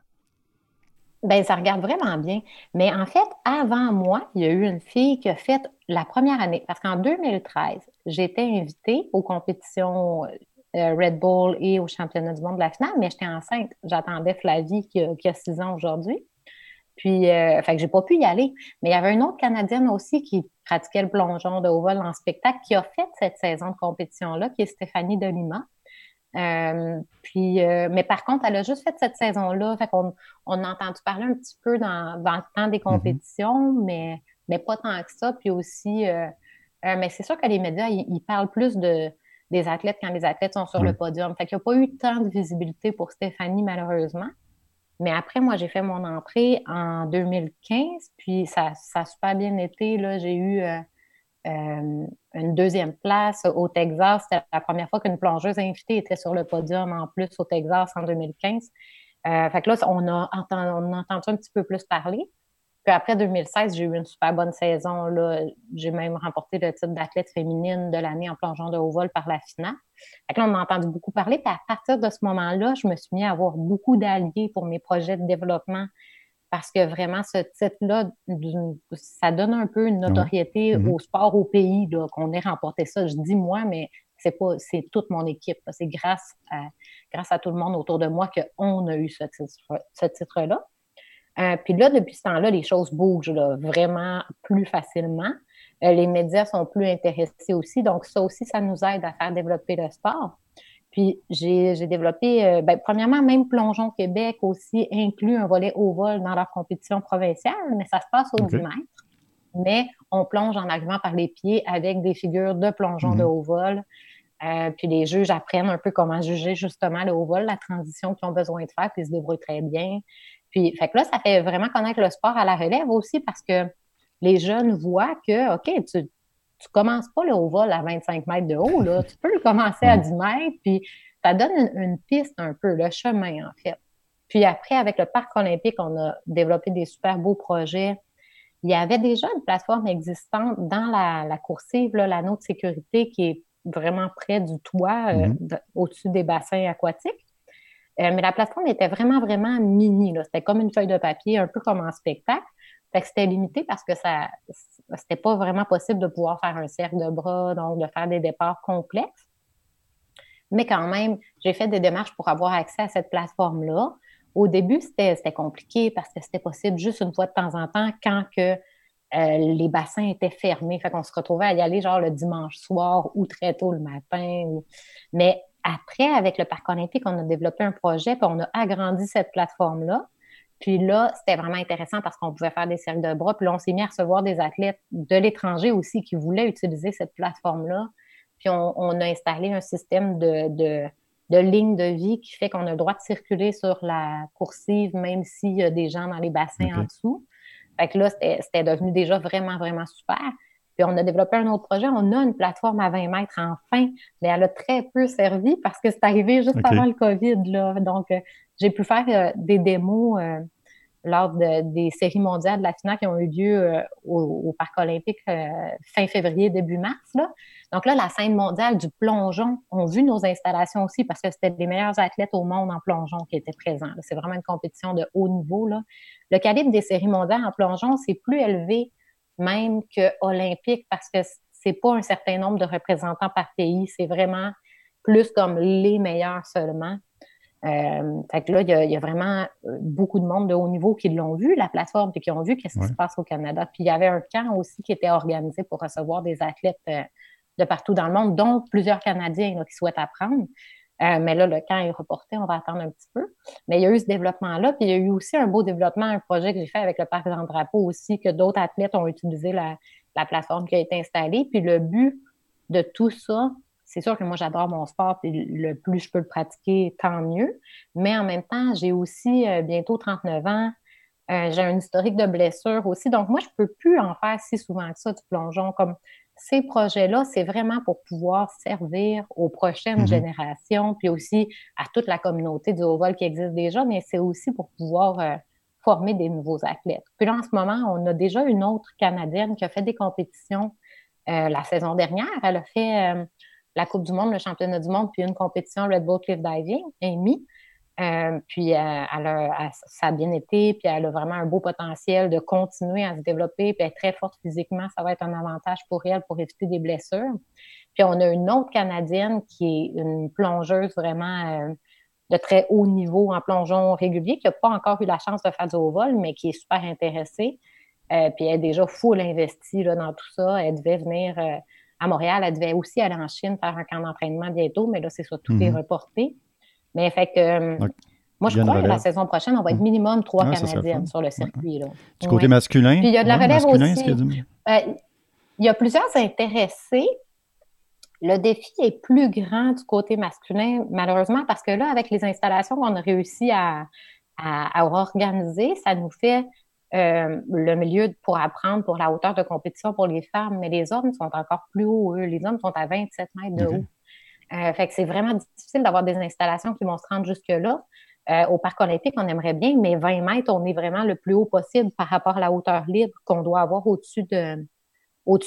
Bien, ça regarde vraiment bien. Mais en fait, avant moi, il y a eu une fille qui a fait la première année, parce qu'en 2013, j'étais invitée aux compétitions euh, Red Bull et au championnat du monde de la finale, mais j'étais enceinte. J'attendais Flavie qui a six ans aujourd'hui. Puis, euh, fait que j'ai pas pu y aller. Mais il y avait une autre Canadienne aussi qui pratiquait le plongeon de haut vol en spectacle qui a fait cette saison de compétition-là, qui est Stéphanie Delima. Euh, puis, euh, mais par contre, elle a juste fait cette saison-là. Fait qu'on on a entendu parler un petit peu dans, dans le temps des mm-hmm. compétitions, mais, mais pas tant que ça. Puis aussi, euh, mais c'est sûr que les médias, ils, parlent plus de, des athlètes quand les athlètes sont sur le podium. Fait qu'il n'y a pas eu tant de visibilité pour Stéphanie, malheureusement. Mais après, moi, j'ai fait mon entrée en 2015, puis ça, ça a super bien été. Là, j'ai eu euh, euh, une deuxième place au Texas. C'était la première fois qu'une plongeuse invitée était sur le podium en plus au Texas en 2015. Euh, fait que là, on a, entendu, on a entendu un petit peu plus parler. Puis après 2016, j'ai eu une super bonne saison. Là. J'ai même remporté le titre d'athlète féminine de l'année en plongeon de haut vol par la FINA. Fait là, on a entendu beaucoup parler. Puis à partir de ce moment-là, je me suis mis à avoir beaucoup d'alliés pour mes projets de développement parce que vraiment, ce titre-là, ça donne un peu une notoriété mm-hmm. au sport au pays, qu'on ait remporté ça. Je dis moi, mais c'est pas, c'est toute mon équipe. C'est grâce à, grâce à tout le monde autour de moi qu'on a eu ce, ce titre-là. Euh, puis là, depuis ce temps-là, les choses bougent vraiment plus facilement. Euh, les médias sont plus intéressés aussi. Donc, ça aussi, ça nous aide à faire développer le sport. Puis, j'ai développé, euh, ben, premièrement, même Plongeon Québec aussi inclut un volet au vol dans leur compétition provinciale, mais ça se passe au 10 mètres. Mais on plonge en arrivant par les pieds avec des figures de plongeon de mhm. haut vol. puis les juges apprennent un peu comment juger justement le haut vol, la transition qu'ils ont besoin de faire, puis ils se débrouillent très bien. Puis, fait que là, ça fait vraiment connaître le sport à la relève aussi parce que les jeunes voient que, OK, tu, tu commences pas le haut vol à 25 mètres de haut, là. Tu peux le commencer à 10 mètres, puis ça donne une, piste un peu, le chemin, en fait. Puis après, avec le Parc olympique, on a développé des super beaux projets. Il y avait déjà une plateforme existante dans la, la coursive, l'anneau de sécurité qui est vraiment près du toit, euh, mm-hmm. au-dessus des bassins aquatiques. Euh, mais la plateforme était vraiment, vraiment mini. C'était comme une feuille de papier, un peu comme en spectacle. Fait c'était limité parce que ça c'était pas vraiment possible de pouvoir faire un cercle de bras, donc de faire des départs complexes. Mais quand même, j'ai fait des démarches pour avoir accès à cette plateforme-là. Au début, c'était compliqué parce que c'était possible juste une fois de temps en temps quand que euh, les bassins étaient fermés. Fait qu'on se retrouvait à y aller genre le dimanche soir ou très tôt le matin. Mais après, avec le Parc olympique, on a développé un projet, puis on a agrandi cette plateforme-là. Puis là, c'était vraiment intéressant parce qu'on pouvait faire des cercles de bras. Puis là, on s'est mis à recevoir des athlètes de l'étranger aussi qui voulaient utiliser cette plateforme-là. Puis on, a installé un système de, de, de ligne de vie qui fait qu'on a le droit de circuler sur la coursive, même s'il y a des gens dans les bassins en dessous. Fait que là, c'était devenu déjà vraiment, vraiment super. Puis on a développé un autre projet. On a une plateforme à 20 mètres enfin, mais elle a très peu servi parce que c'est arrivé juste avant le COVID. Là. Donc, euh, j'ai pu faire euh, des démos euh, lors des séries mondiales de la FINA qui ont eu lieu au, Parc olympique fin février, début mars. Là. Donc là, la scène mondiale du plongeon ont vu nos installations aussi parce que c'était les meilleurs athlètes au monde en plongeon qui étaient présents. C'est vraiment une compétition de haut niveau. Là. Le calibre des séries mondiales en plongeon, c'est plus élevé même que olympique parce que c'est pas un certain nombre de représentants par pays, c'est vraiment plus comme les meilleurs seulement. Euh, fait que là, il y, a, vraiment euh, beaucoup de monde de haut niveau qui l'ont vu, la plateforme, puis qui ont vu qu'est-ce qui se passe au Canada. Puis il y avait un camp aussi qui était organisé pour recevoir des athlètes euh, de partout dans le monde, dont plusieurs Canadiens qui souhaitent apprendre. Euh, mais là, le camp est reporté, on va attendre un petit peu. Mais il y a eu ce développement-là, puis il y a eu aussi un beau développement, un projet que j'ai fait avec le Parc Jean aussi, que d'autres athlètes ont utilisé la, plateforme qui a été installée. Puis le but de tout ça, c'est sûr que moi, j'adore mon sport, puis le plus je peux le pratiquer, tant mieux. Mais en même temps, j'ai aussi euh, bientôt 39 ans. Euh, j'ai un historique de blessures aussi. Donc, moi, je peux plus en faire si souvent que ça du plongeon. Comme ces projets-là, c'est vraiment pour pouvoir servir aux prochaines mhm. générations, puis aussi à toute la communauté du haut vol qui existe déjà, mais c'est aussi pour pouvoir euh, former des nouveaux athlètes. Puis là, en ce moment, on a déjà une autre Canadienne qui a fait des compétitions euh, la saison dernière. Elle a fait euh, la Coupe du Monde, le championnat du monde, puis une compétition Red Bull Cliff Diving, Amy. Euh, puis euh, elle ça a bien été, puis elle a vraiment un beau potentiel de continuer à se développer, puis être très forte physiquement, ça va être un avantage pour elle pour éviter des blessures. Puis on a une autre Canadienne qui est une plongeuse vraiment euh, de très haut niveau en plongeon régulier, qui n'a pas encore eu la chance de faire du haut vol, mais qui est super intéressée. puis elle est déjà full investie là, dans tout ça. Elle devait venir à Montréal, elle devait aussi aller en Chine faire un camp d'entraînement bientôt, mais là, c'est ça, tout est mhm. reporté. Mais fait que. Euh, moi, je crois que la saison prochaine, on va être minimum trois Canadiennes sur le circuit. Du côté masculin? Puis il y a de la relève aussi. Euh, il y a plusieurs intéressés. Le défi est plus grand du côté masculin, malheureusement, parce que là, avec les installations qu'on a réussi à, à, organiser, ça nous fait euh, le milieu pour apprendre pour la hauteur de compétition pour les femmes, mais les hommes sont encore plus hauts, eux. Les hommes sont à 27 mètres de haut. Euh, fait que c'est vraiment difficile d'avoir des installations qui vont se rendre jusque-là. Euh, au parc olympique, on aimerait bien, mais 20 mètres, on est vraiment le plus haut possible par rapport à la hauteur libre qu'on doit avoir au-dessus de,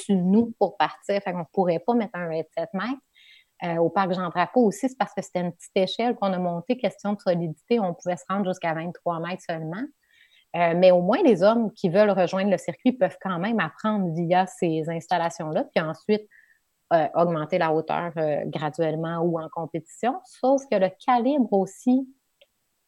nous pour partir. Fait qu'on ne pourrait pas mettre un 27 mètres. Euh, au parc Jean-Drapeau aussi, c'est parce que c'était une petite échelle qu'on a montée, question de solidité, on pouvait se rendre jusqu'à 23 mètres seulement. Mais au moins, les hommes qui veulent rejoindre le circuit peuvent quand même apprendre via ces installations-là, puis ensuite euh, augmenter la hauteur graduellement ou en compétition. Sauf que le calibre aussi,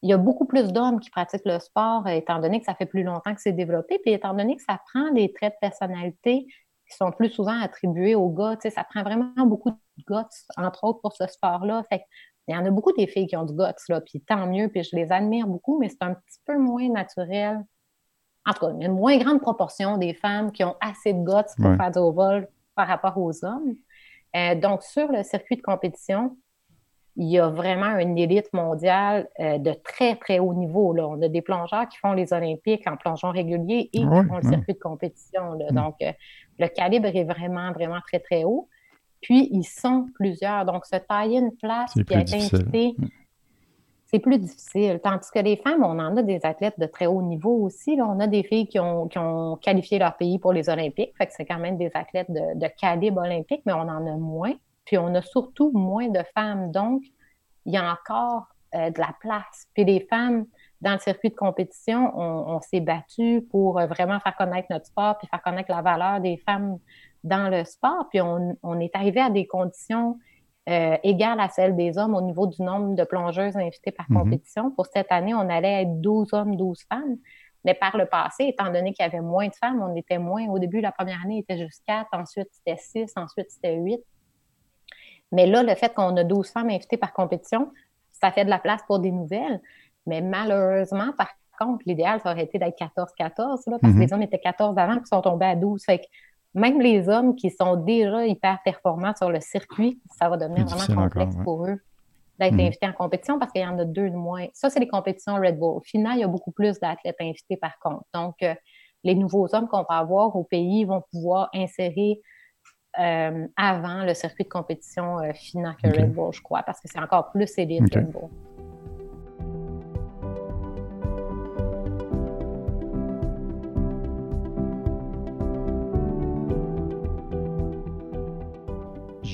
il y a beaucoup plus d'hommes qui pratiquent le sport, étant donné que ça fait plus longtemps que c'est développé, puis étant donné que ça prend des traits de personnalité qui sont plus souvent attribués aux gars. Tu sais, ça prend vraiment beaucoup de guts, entre autres, pour ce sport-là. Fait il y en a beaucoup des filles qui ont du guts, là, puis tant mieux, puis je les admire beaucoup, mais c'est un petit peu moins naturel. En tout cas, il y a une moins grande proportion des femmes qui ont assez de guts pour faire du vol par rapport aux hommes. Euh, donc, sur le circuit de compétition, il y a vraiment une élite mondiale euh, de très, très haut niveau. Là. On a des plongeurs qui font les Olympiques en plongeon régulier et qui font le circuit de compétition. Mm. Donc, euh, le calibre est vraiment, vraiment très, très haut. Puis, ils sont plusieurs. Donc, se tailler une place qui a été invité, mm. C'est plus difficile. Tandis que les femmes, on en a des athlètes de très haut niveau aussi. On a des filles qui ont, qualifié leur pays pour les Olympiques. C'est quand même des athlètes de, de calibre olympique, mais on en a moins. Puis on a surtout moins de femmes. Donc, il y a encore euh, de la place. Puis les femmes, dans le circuit de compétition, on, s'est battu pour euh, vraiment faire connaître notre sport, puis faire connaître la valeur des femmes dans le sport. Puis on, est arrivé à des conditions euh, égales à celles des hommes au niveau du nombre de plongeuses invitées par mm-hmm. compétition. Pour cette année, on allait être 12 hommes, 12 femmes. Mais par le passé, étant donné qu'il y avait moins de femmes, on était moins. Au début, la première année, il était juste 4, ensuite c'était 6, ensuite c'était 8. Mais là, le fait qu'on a 12 femmes invitées par compétition, ça fait de la place pour des nouvelles. Mais malheureusement, par contre, l'idéal, ça aurait été d'être 14-14, parce que mhm. les hommes étaient 14 avant, puis sont tombés à 12. Fait que même les hommes qui sont déjà hyper performants sur le circuit, ça va devenir vraiment complexe pour eux d'être mhm. invités en compétition parce qu'il y en a deux de moins. Ça, c'est les compétitions Red Bull. Au final, il y a beaucoup plus d'athlètes invités par contre. Donc, euh, les nouveaux hommes qu'on va avoir au pays vont pouvoir insérer euh, avant le circuit de compétition euh, FINA que Red Bull, je crois, parce que c'est encore plus élite Red Bull.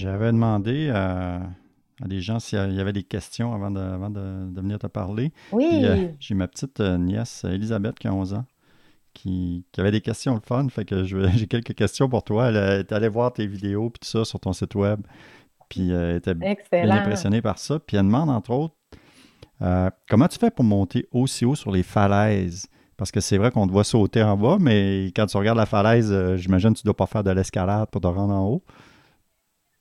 J'avais demandé à, des gens s'il y avait des questions avant de, venir te parler. Oui. Euh, j'ai ma petite nièce Elisabeth qui a 11 ans qui, avait des questions le fun. Fait que j'ai quelques questions pour toi. Elle est allée voir tes vidéos et tout ça sur ton site web. Puis euh, elle était bien impressionnée par ça. Puis elle demande, entre autres, euh, comment tu fais pour monter aussi haut sur les falaises? Parce que c'est vrai qu'on te voit sauter en bas, mais quand tu regardes la falaise, euh, j'imagine que tu ne dois pas faire de l'escalade pour te rendre en haut.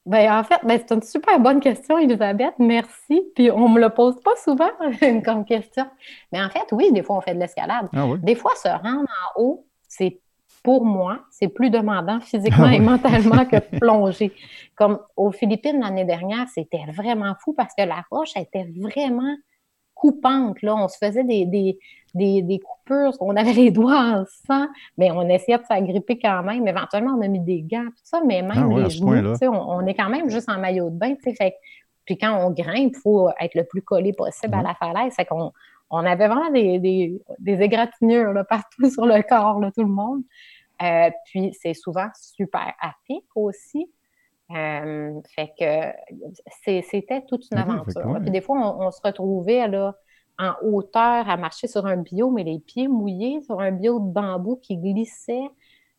Ben, en fait, ben, c'est une super bonne question, Elisabeth. Merci. Puis on me le pose pas souvent comme question. Mais en fait, oui, des fois, on fait de l'escalade. Ah des fois, se rendre en haut, c'est pour moi, c'est plus demandant physiquement ah et mentalement que plonger. Comme aux Philippines l'année dernière, c'était vraiment fou parce que la roche était vraiment coupante. Là. On se faisait des, des, des, coupures, on avait les doigts en sang, mais on essayait de s'agripper quand même. Éventuellement, on a mis des gants, tout ça, mais même ah les genoux, on, est quand même juste en maillot de bain. Fait, puis quand on grimpe, il faut être le plus collé possible à la falaise. Fait qu'on on avait vraiment des, des, des égratignures là, partout sur le corps, là, tout le monde. Euh, puis c'est souvent super à pic aussi. Euh, fait que c'était toute une aventure. Puis des fois, on, se retrouvait là, en hauteur à marcher sur un bio, mais les pieds mouillés sur un bio de bambou qui glissait.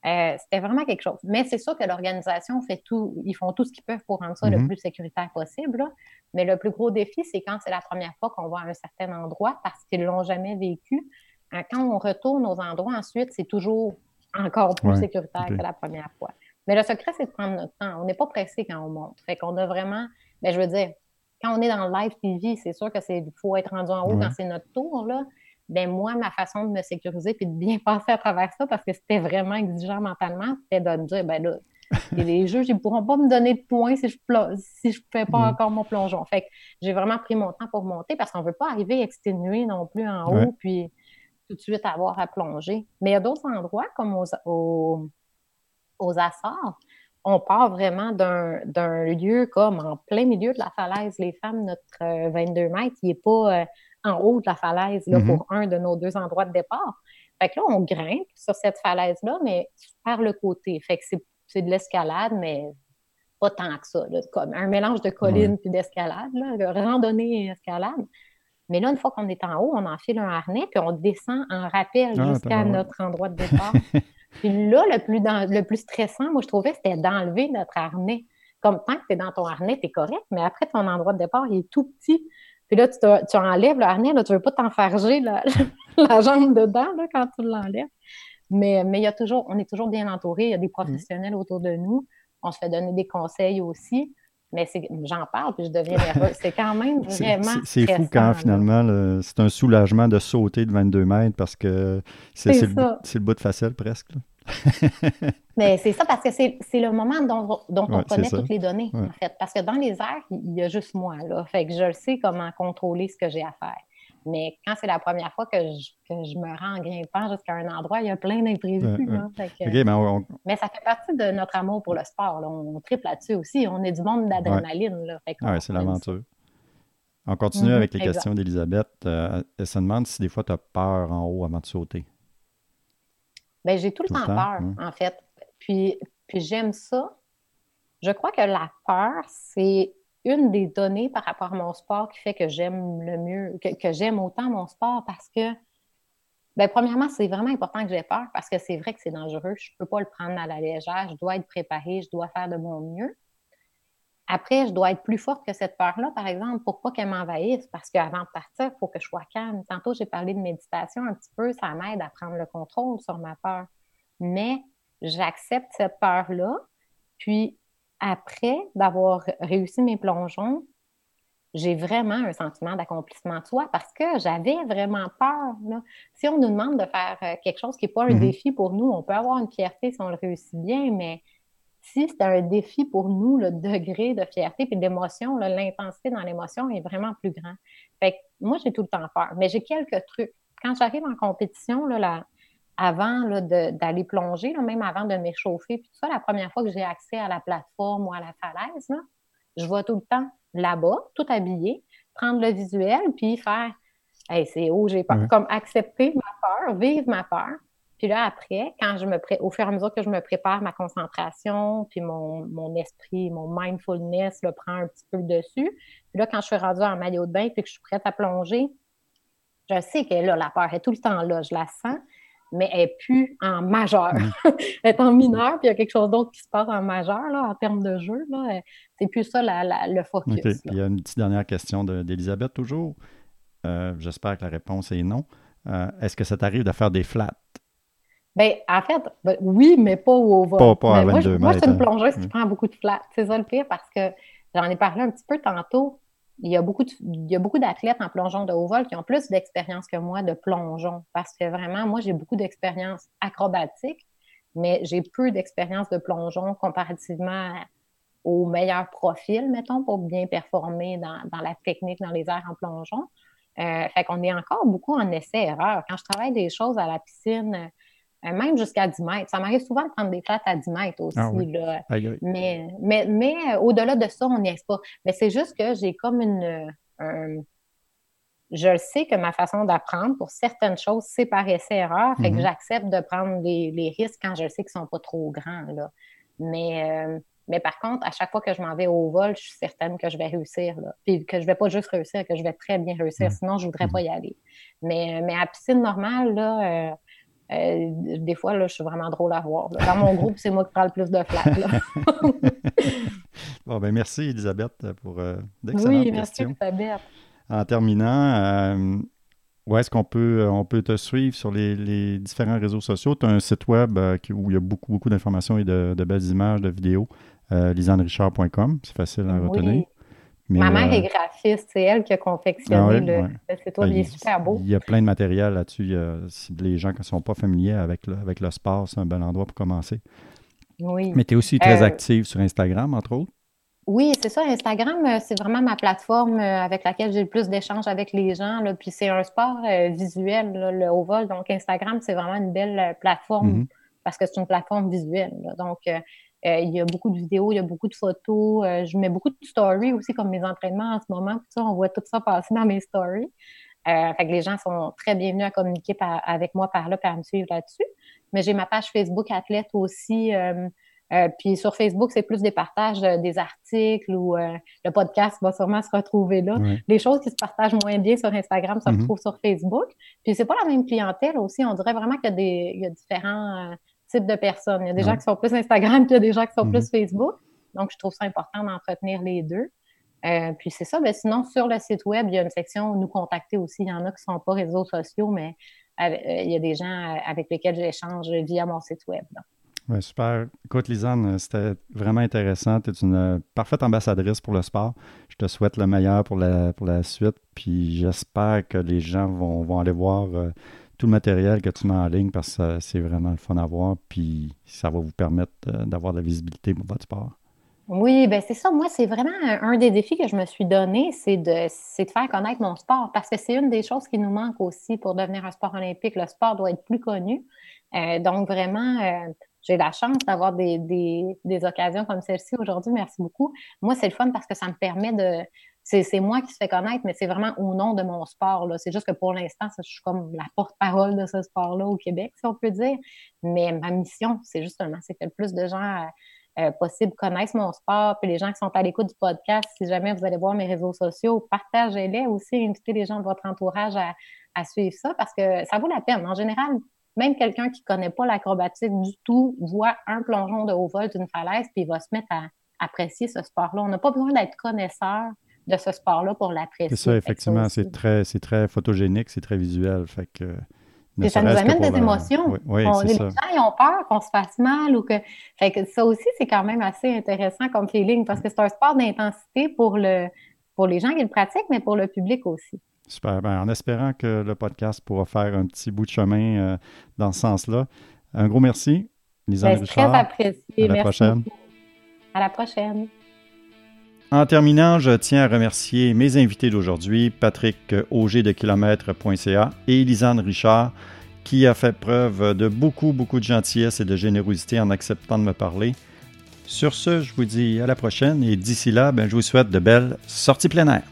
Euh, c'était vraiment quelque chose. Mais c'est sûr que l'organisation fait tout, ils font tout ce qu'ils peuvent pour rendre ça le mm-hmm. plus sécuritaire possible. Mais le plus gros défi, c'est quand c'est la première fois qu'on va à un certain endroit parce qu'ils ne l'ont jamais vécu. Euh, quand on retourne aux endroits ensuite, c'est toujours encore plus sécuritaire que la première fois. Mais le secret, c'est de prendre notre temps. On n'est pas pressé quand on monte. Fait qu'on a vraiment, ben, je veux dire, quand on est dans le live TV, c'est sûr que c'est faut être rendu en haut quand c'est notre tour, là. Ben moi, ma façon de me sécuriser puis de bien passer à travers ça, parce que c'était vraiment exigeant mentalement, c'était de me dire, ben là, les juges, ils ne pourront pas me donner de points si je ne si je fais pas mm. encore mon plongeon. Fait que j'ai vraiment pris mon temps pour monter parce qu'on ne veut pas arriver exténué non plus en haut, puis tout de suite avoir à plonger. Mais il y a d'autres endroits, comme aux aux Açores, on part vraiment d'un lieu comme en plein milieu de la falaise. Les femmes, notre 22 euh, mètres, il n'est pas euh, en haut de la falaise là, Mhm. pour un de nos deux endroits de départ. Fait que là, on grimpe sur cette falaise-là, mais par le côté. Fait que c'est- de l'escalade, mais pas tant que ça. là. Comme un mélange de colline puis d'escalade, randonnée et escalade. Mais là, une fois qu'on est en haut, on enfile un harnais, puis on descend en rappel Ah, jusqu'à notre endroit de départ. puis là, le plus, le plus stressant, moi, je trouvais, c'était d'enlever notre harnais. Comme tant que tu es dans ton harnais, tu es correct, mais après, ton endroit de départ, il est tout petit. Puis là, tu, enlèves le harnais, là, tu veux pas t'enfarger la, la jambe dedans là, quand tu l'enlèves. Mais, mais il y a toujours, on est toujours bien entouré, il y a des professionnels autour de nous. On se fait donner des conseils aussi. Mais j'en parle, puis je deviens nerveuse. C'est quand même vraiment. c'est- fou quand finalement, le- c'est un soulagement de sauter de 22 mètres parce que c'est le, le bout de facelle presque. Mais c'est ça parce que c'est le moment dont, dont on Ouais, connaît toutes les données, Ouais. en fait. Parce que dans les airs, il y a juste moi, là. Fait que je sais comment contrôler ce que j'ai à faire. Mais quand c'est la première fois que je, que je me rends en grimpant jusqu'à un endroit, il y a plein d'imprévus. Que- OK, ben on- Mais ça fait partie de notre amour pour le sport. là. On triple là-dessus aussi. On est du monde d'adrénaline. ah ouais, c'est l'aventure. On continue Mhm, avec les exact. questions d'Elisabeth. Euh, elle se demande si des fois tu as peur en haut avant de sauter. Ben, j'ai tout le Tout le temps temps, peur, en fait. Puis, puis j'aime ça. Je crois que la peur, c'est une des données par rapport à mon sport qui fait que j'aime le mieux, que, j'aime autant mon sport parce que, ben, premièrement, c'est vraiment important que j'ai peur parce que c'est vrai que c'est dangereux. Je ne peux pas le prendre à la légère. Je dois être préparée. Je dois faire de mon mieux. Après, je dois être plus forte que cette peur-là, par exemple, pour pas qu'elle m'envahisse, parce qu'avant de partir, il faut que je sois calme. Tantôt, j'ai parlé de méditation un petit peu, ça m'aide à prendre le contrôle sur ma peur. Mais j'accepte cette peur-là, puis après d'avoir réussi mes plongeons, j'ai vraiment un sentiment d'accomplissement de soi parce que j'avais vraiment peur. là. Si on nous demande de faire euh, quelque chose qui n'est pas un Mhm. défi pour nous, on peut avoir une fierté si on le réussit bien, mais si c'est un défi pour nous, le degré de fierté puis d'émotion, l'intensité dans l'émotion est vraiment plus grand. Fait que moi, j'ai tout le temps peur, mais j'ai quelques trucs. Quand j'arrive en compétition, là, la- avant d'aller plonger, là, même avant de m'échauffer, puis tout ça, la première fois que j'ai accès à la plateforme ou à la falaise, là, je vois tout le temps là-bas, tout habillé, prendre le visuel, puis faire Hey, c'est haut, j'ai peur. Comme accepter ma peur, vivre ma peur. Puis là, après, quand je me pré... au fur et à mesure que je me prépare ma concentration, puis mon, mon esprit, mon mindfulness le prend un petit peu dessus. Puis là, quand je suis rendue en maillot de bain puis que je suis prête à plonger, je sais que là, la peur est tout le temps là, je la sens, mais elle n'est plus en majeur. elle est en mineur, puis il y a quelque chose d'autre qui se passe en majeur, là, en termes de jeu. C'est plus ça la- la- le focus. Il y a une petite dernière question de- d'Elisabeth toujours. Euh, J'espère que la réponse est non. Euh, Est-ce que ça t'arrive de faire des flats? Ben, en fait, ben, oui, mais pas au vol. Pas- pas à Mais moi, je- 22 moi, je suis une hein. plongeuse qui Mm. prend beaucoup de flats. C'est ça le pire parce que j'en ai parlé un petit peu tantôt. Il y a beaucoup il y a beaucoup d'athlètes en plongeon de haut vol qui ont plus d'expérience que moi de plongeon parce que vraiment, moi, j'ai beaucoup d'expérience acrobatique, mais j'ai peu d'expérience de plongeon comparativement au meilleur profil, mettons, pour bien performer dans, dans la technique, dans les airs en plongeon. Euh, fait qu'on est encore beaucoup en essai-erreur. Quand je travaille des choses à la piscine, même jusqu'à 10 mètres, ça m'arrive souvent de prendre des flats à 10 mètres aussi. Ah oui. là. Aïe. Mais, mais, mais euh, au-delà de ça, on n'y est pas. Mais c'est juste que j'ai comme une. euh, un- je le sais que ma façon d'apprendre pour certaines choses, c'est par essai-erreur. Fait que j'accepte de prendre les, les risques quand je sais qu'ils ne sont pas trop grands. Là. Mais, euh, mais par contre, à chaque fois que je m'en vais au vol, je suis certaine que je vais réussir. Là. Puis que je ne vais pas juste réussir, que je vais très bien réussir. Mhm. Sinon, je ne voudrais pas y aller. Mais, mais à piscine normale, là. euh, euh, des fois, là, je suis vraiment drôle à voir. là. Dans mon groupe, c'est moi qui prends le plus de là. Bon, ben merci Elisabeth pour euh, d'excellentes Oui, merci, questions. Elisabeth. En terminant, euh, où est-ce qu'on peut, on peut te suivre sur les, les différents réseaux sociaux? Tu as un site web euh, où il y a beaucoup, beaucoup d'informations et de, de belles images, de vidéos. Euh, c'est facile à Oui. Mais, Ma mère euh, est graphiste, c'est elle qui a confectionné Ah ouais, le, ouais. le site web. ben, il est super beau. Il y a plein de matériel là-dessus. Si les gens qui ne sont pas familiers avec le, avec le sport, c'est un bel endroit pour commencer. Oui. Mais tu es aussi très Euh, active sur Instagram, entre autres. Oui, c'est ça. Instagram, euh, c'est vraiment ma plateforme avec laquelle j'ai le plus d'échanges avec les gens. là. Puis c'est un sport euh, visuel, là, le haut vol. Donc, Instagram, c'est vraiment une belle plateforme Mhm. parce que c'est une plateforme visuelle. là. Donc, euh, il y a beaucoup de vidéos, il y a beaucoup de photos. euh, je mets beaucoup de stories aussi, comme mes entraînements en ce moment. Puis ça, on voit tout ça passer dans mes stories. fait que les gens sont très bienvenus à communiquer avec moi par là, et à me suivre là-dessus. Mais j'ai ma page Facebook Athlète aussi. Euh, puis sur Facebook, c'est plus des partages euh, des articles ou euh, le podcast va sûrement se retrouver là. Les choses qui se partagent moins bien sur Instagram se mm-hmm. retrouvent sur Facebook. Puis c'est pas la même clientèle aussi. On dirait vraiment qu'il y a, des, il y a différents types de personnes. Il y a des gens qui sont plus Instagram, puis il y a des gens qui sont plus mm-hmm. Facebook. Donc, je trouve ça important d'entretenir les deux. puis c'est ça. Ben, sinon, sur le site web, il y a une section nous contacter aussi. Il y en a qui ne sont pas réseaux sociaux, mais il y a des gens avec lesquels j'échange via mon site web. Oui, super. Écoute, Lisanne, c'était vraiment intéressant. Tu es une euh, parfaite ambassadrice pour le sport. Je te souhaite le meilleur pour la, pour la suite. Puis j'espère que les gens vont, vont aller voir euh, tout le matériel que tu mets en ligne parce que c'est vraiment le fun à voir. Puis ça va vous permettre euh, d'avoir de la visibilité pour votre sport. Oui, ben c'est ça. Moi, c'est vraiment un, des défis que je me suis donné, c'est de, de faire connaître mon sport parce que c'est une des choses qui nous manque aussi pour devenir un sport olympique. Le sport doit être plus connu. donc, vraiment, j'ai la chance d'avoir des, des, occasions comme celle-ci aujourd'hui. Merci beaucoup. Moi, c'est le fun parce que ça me permet de. C'est moi qui se fais connaître, mais c'est vraiment au nom de mon sport. C'est juste que pour l'instant, je suis comme la porte-parole de ce sport-là au Québec, si on peut dire. Mais ma mission, c'est justement, c'est que le plus de gens euh, euh, possible connaissent mon sport. Puis les gens qui sont à l'écoute du podcast, si jamais vous allez voir mes réseaux sociaux, partagez-les aussi, invitez les gens de votre entourage à, à suivre ça parce que ça vaut la peine. En général, même quelqu'un qui ne connaît pas l'acrobatique du tout voit un plongeon de haut vol d'une falaise, puis il va se mettre à apprécier ce sport-là. On n'a pas besoin d'être connaisseur de ce sport-là pour l'apprécier. C'est ça, effectivement. C'est très, très photogénique, c'est très visuel. Fait que, et ça nous amène des émotions. les gens ils ont peur qu'on se fasse mal ou que. Fait que ça aussi, c'est quand même assez intéressant comme feeling parce que c'est un sport d'intensité pour le pour les gens qui le pratiquent, mais pour le public aussi. Super. Ben, en espérant que le podcast pourra faire un petit bout de chemin euh, dans ce sens-là. Un gros merci, Lisa ben, Très apprécié. À la prochaine. À la prochaine. En terminant, je tiens à remercier mes invités d'aujourd'hui, Patrick Auger de kilomètre.ca et Lisanne Richard, qui a fait preuve de beaucoup, beaucoup de gentillesse et de générosité en acceptant de me parler. Sur ce, je vous dis à la prochaine et d'ici là, ben, je vous souhaite de belles sorties plein air.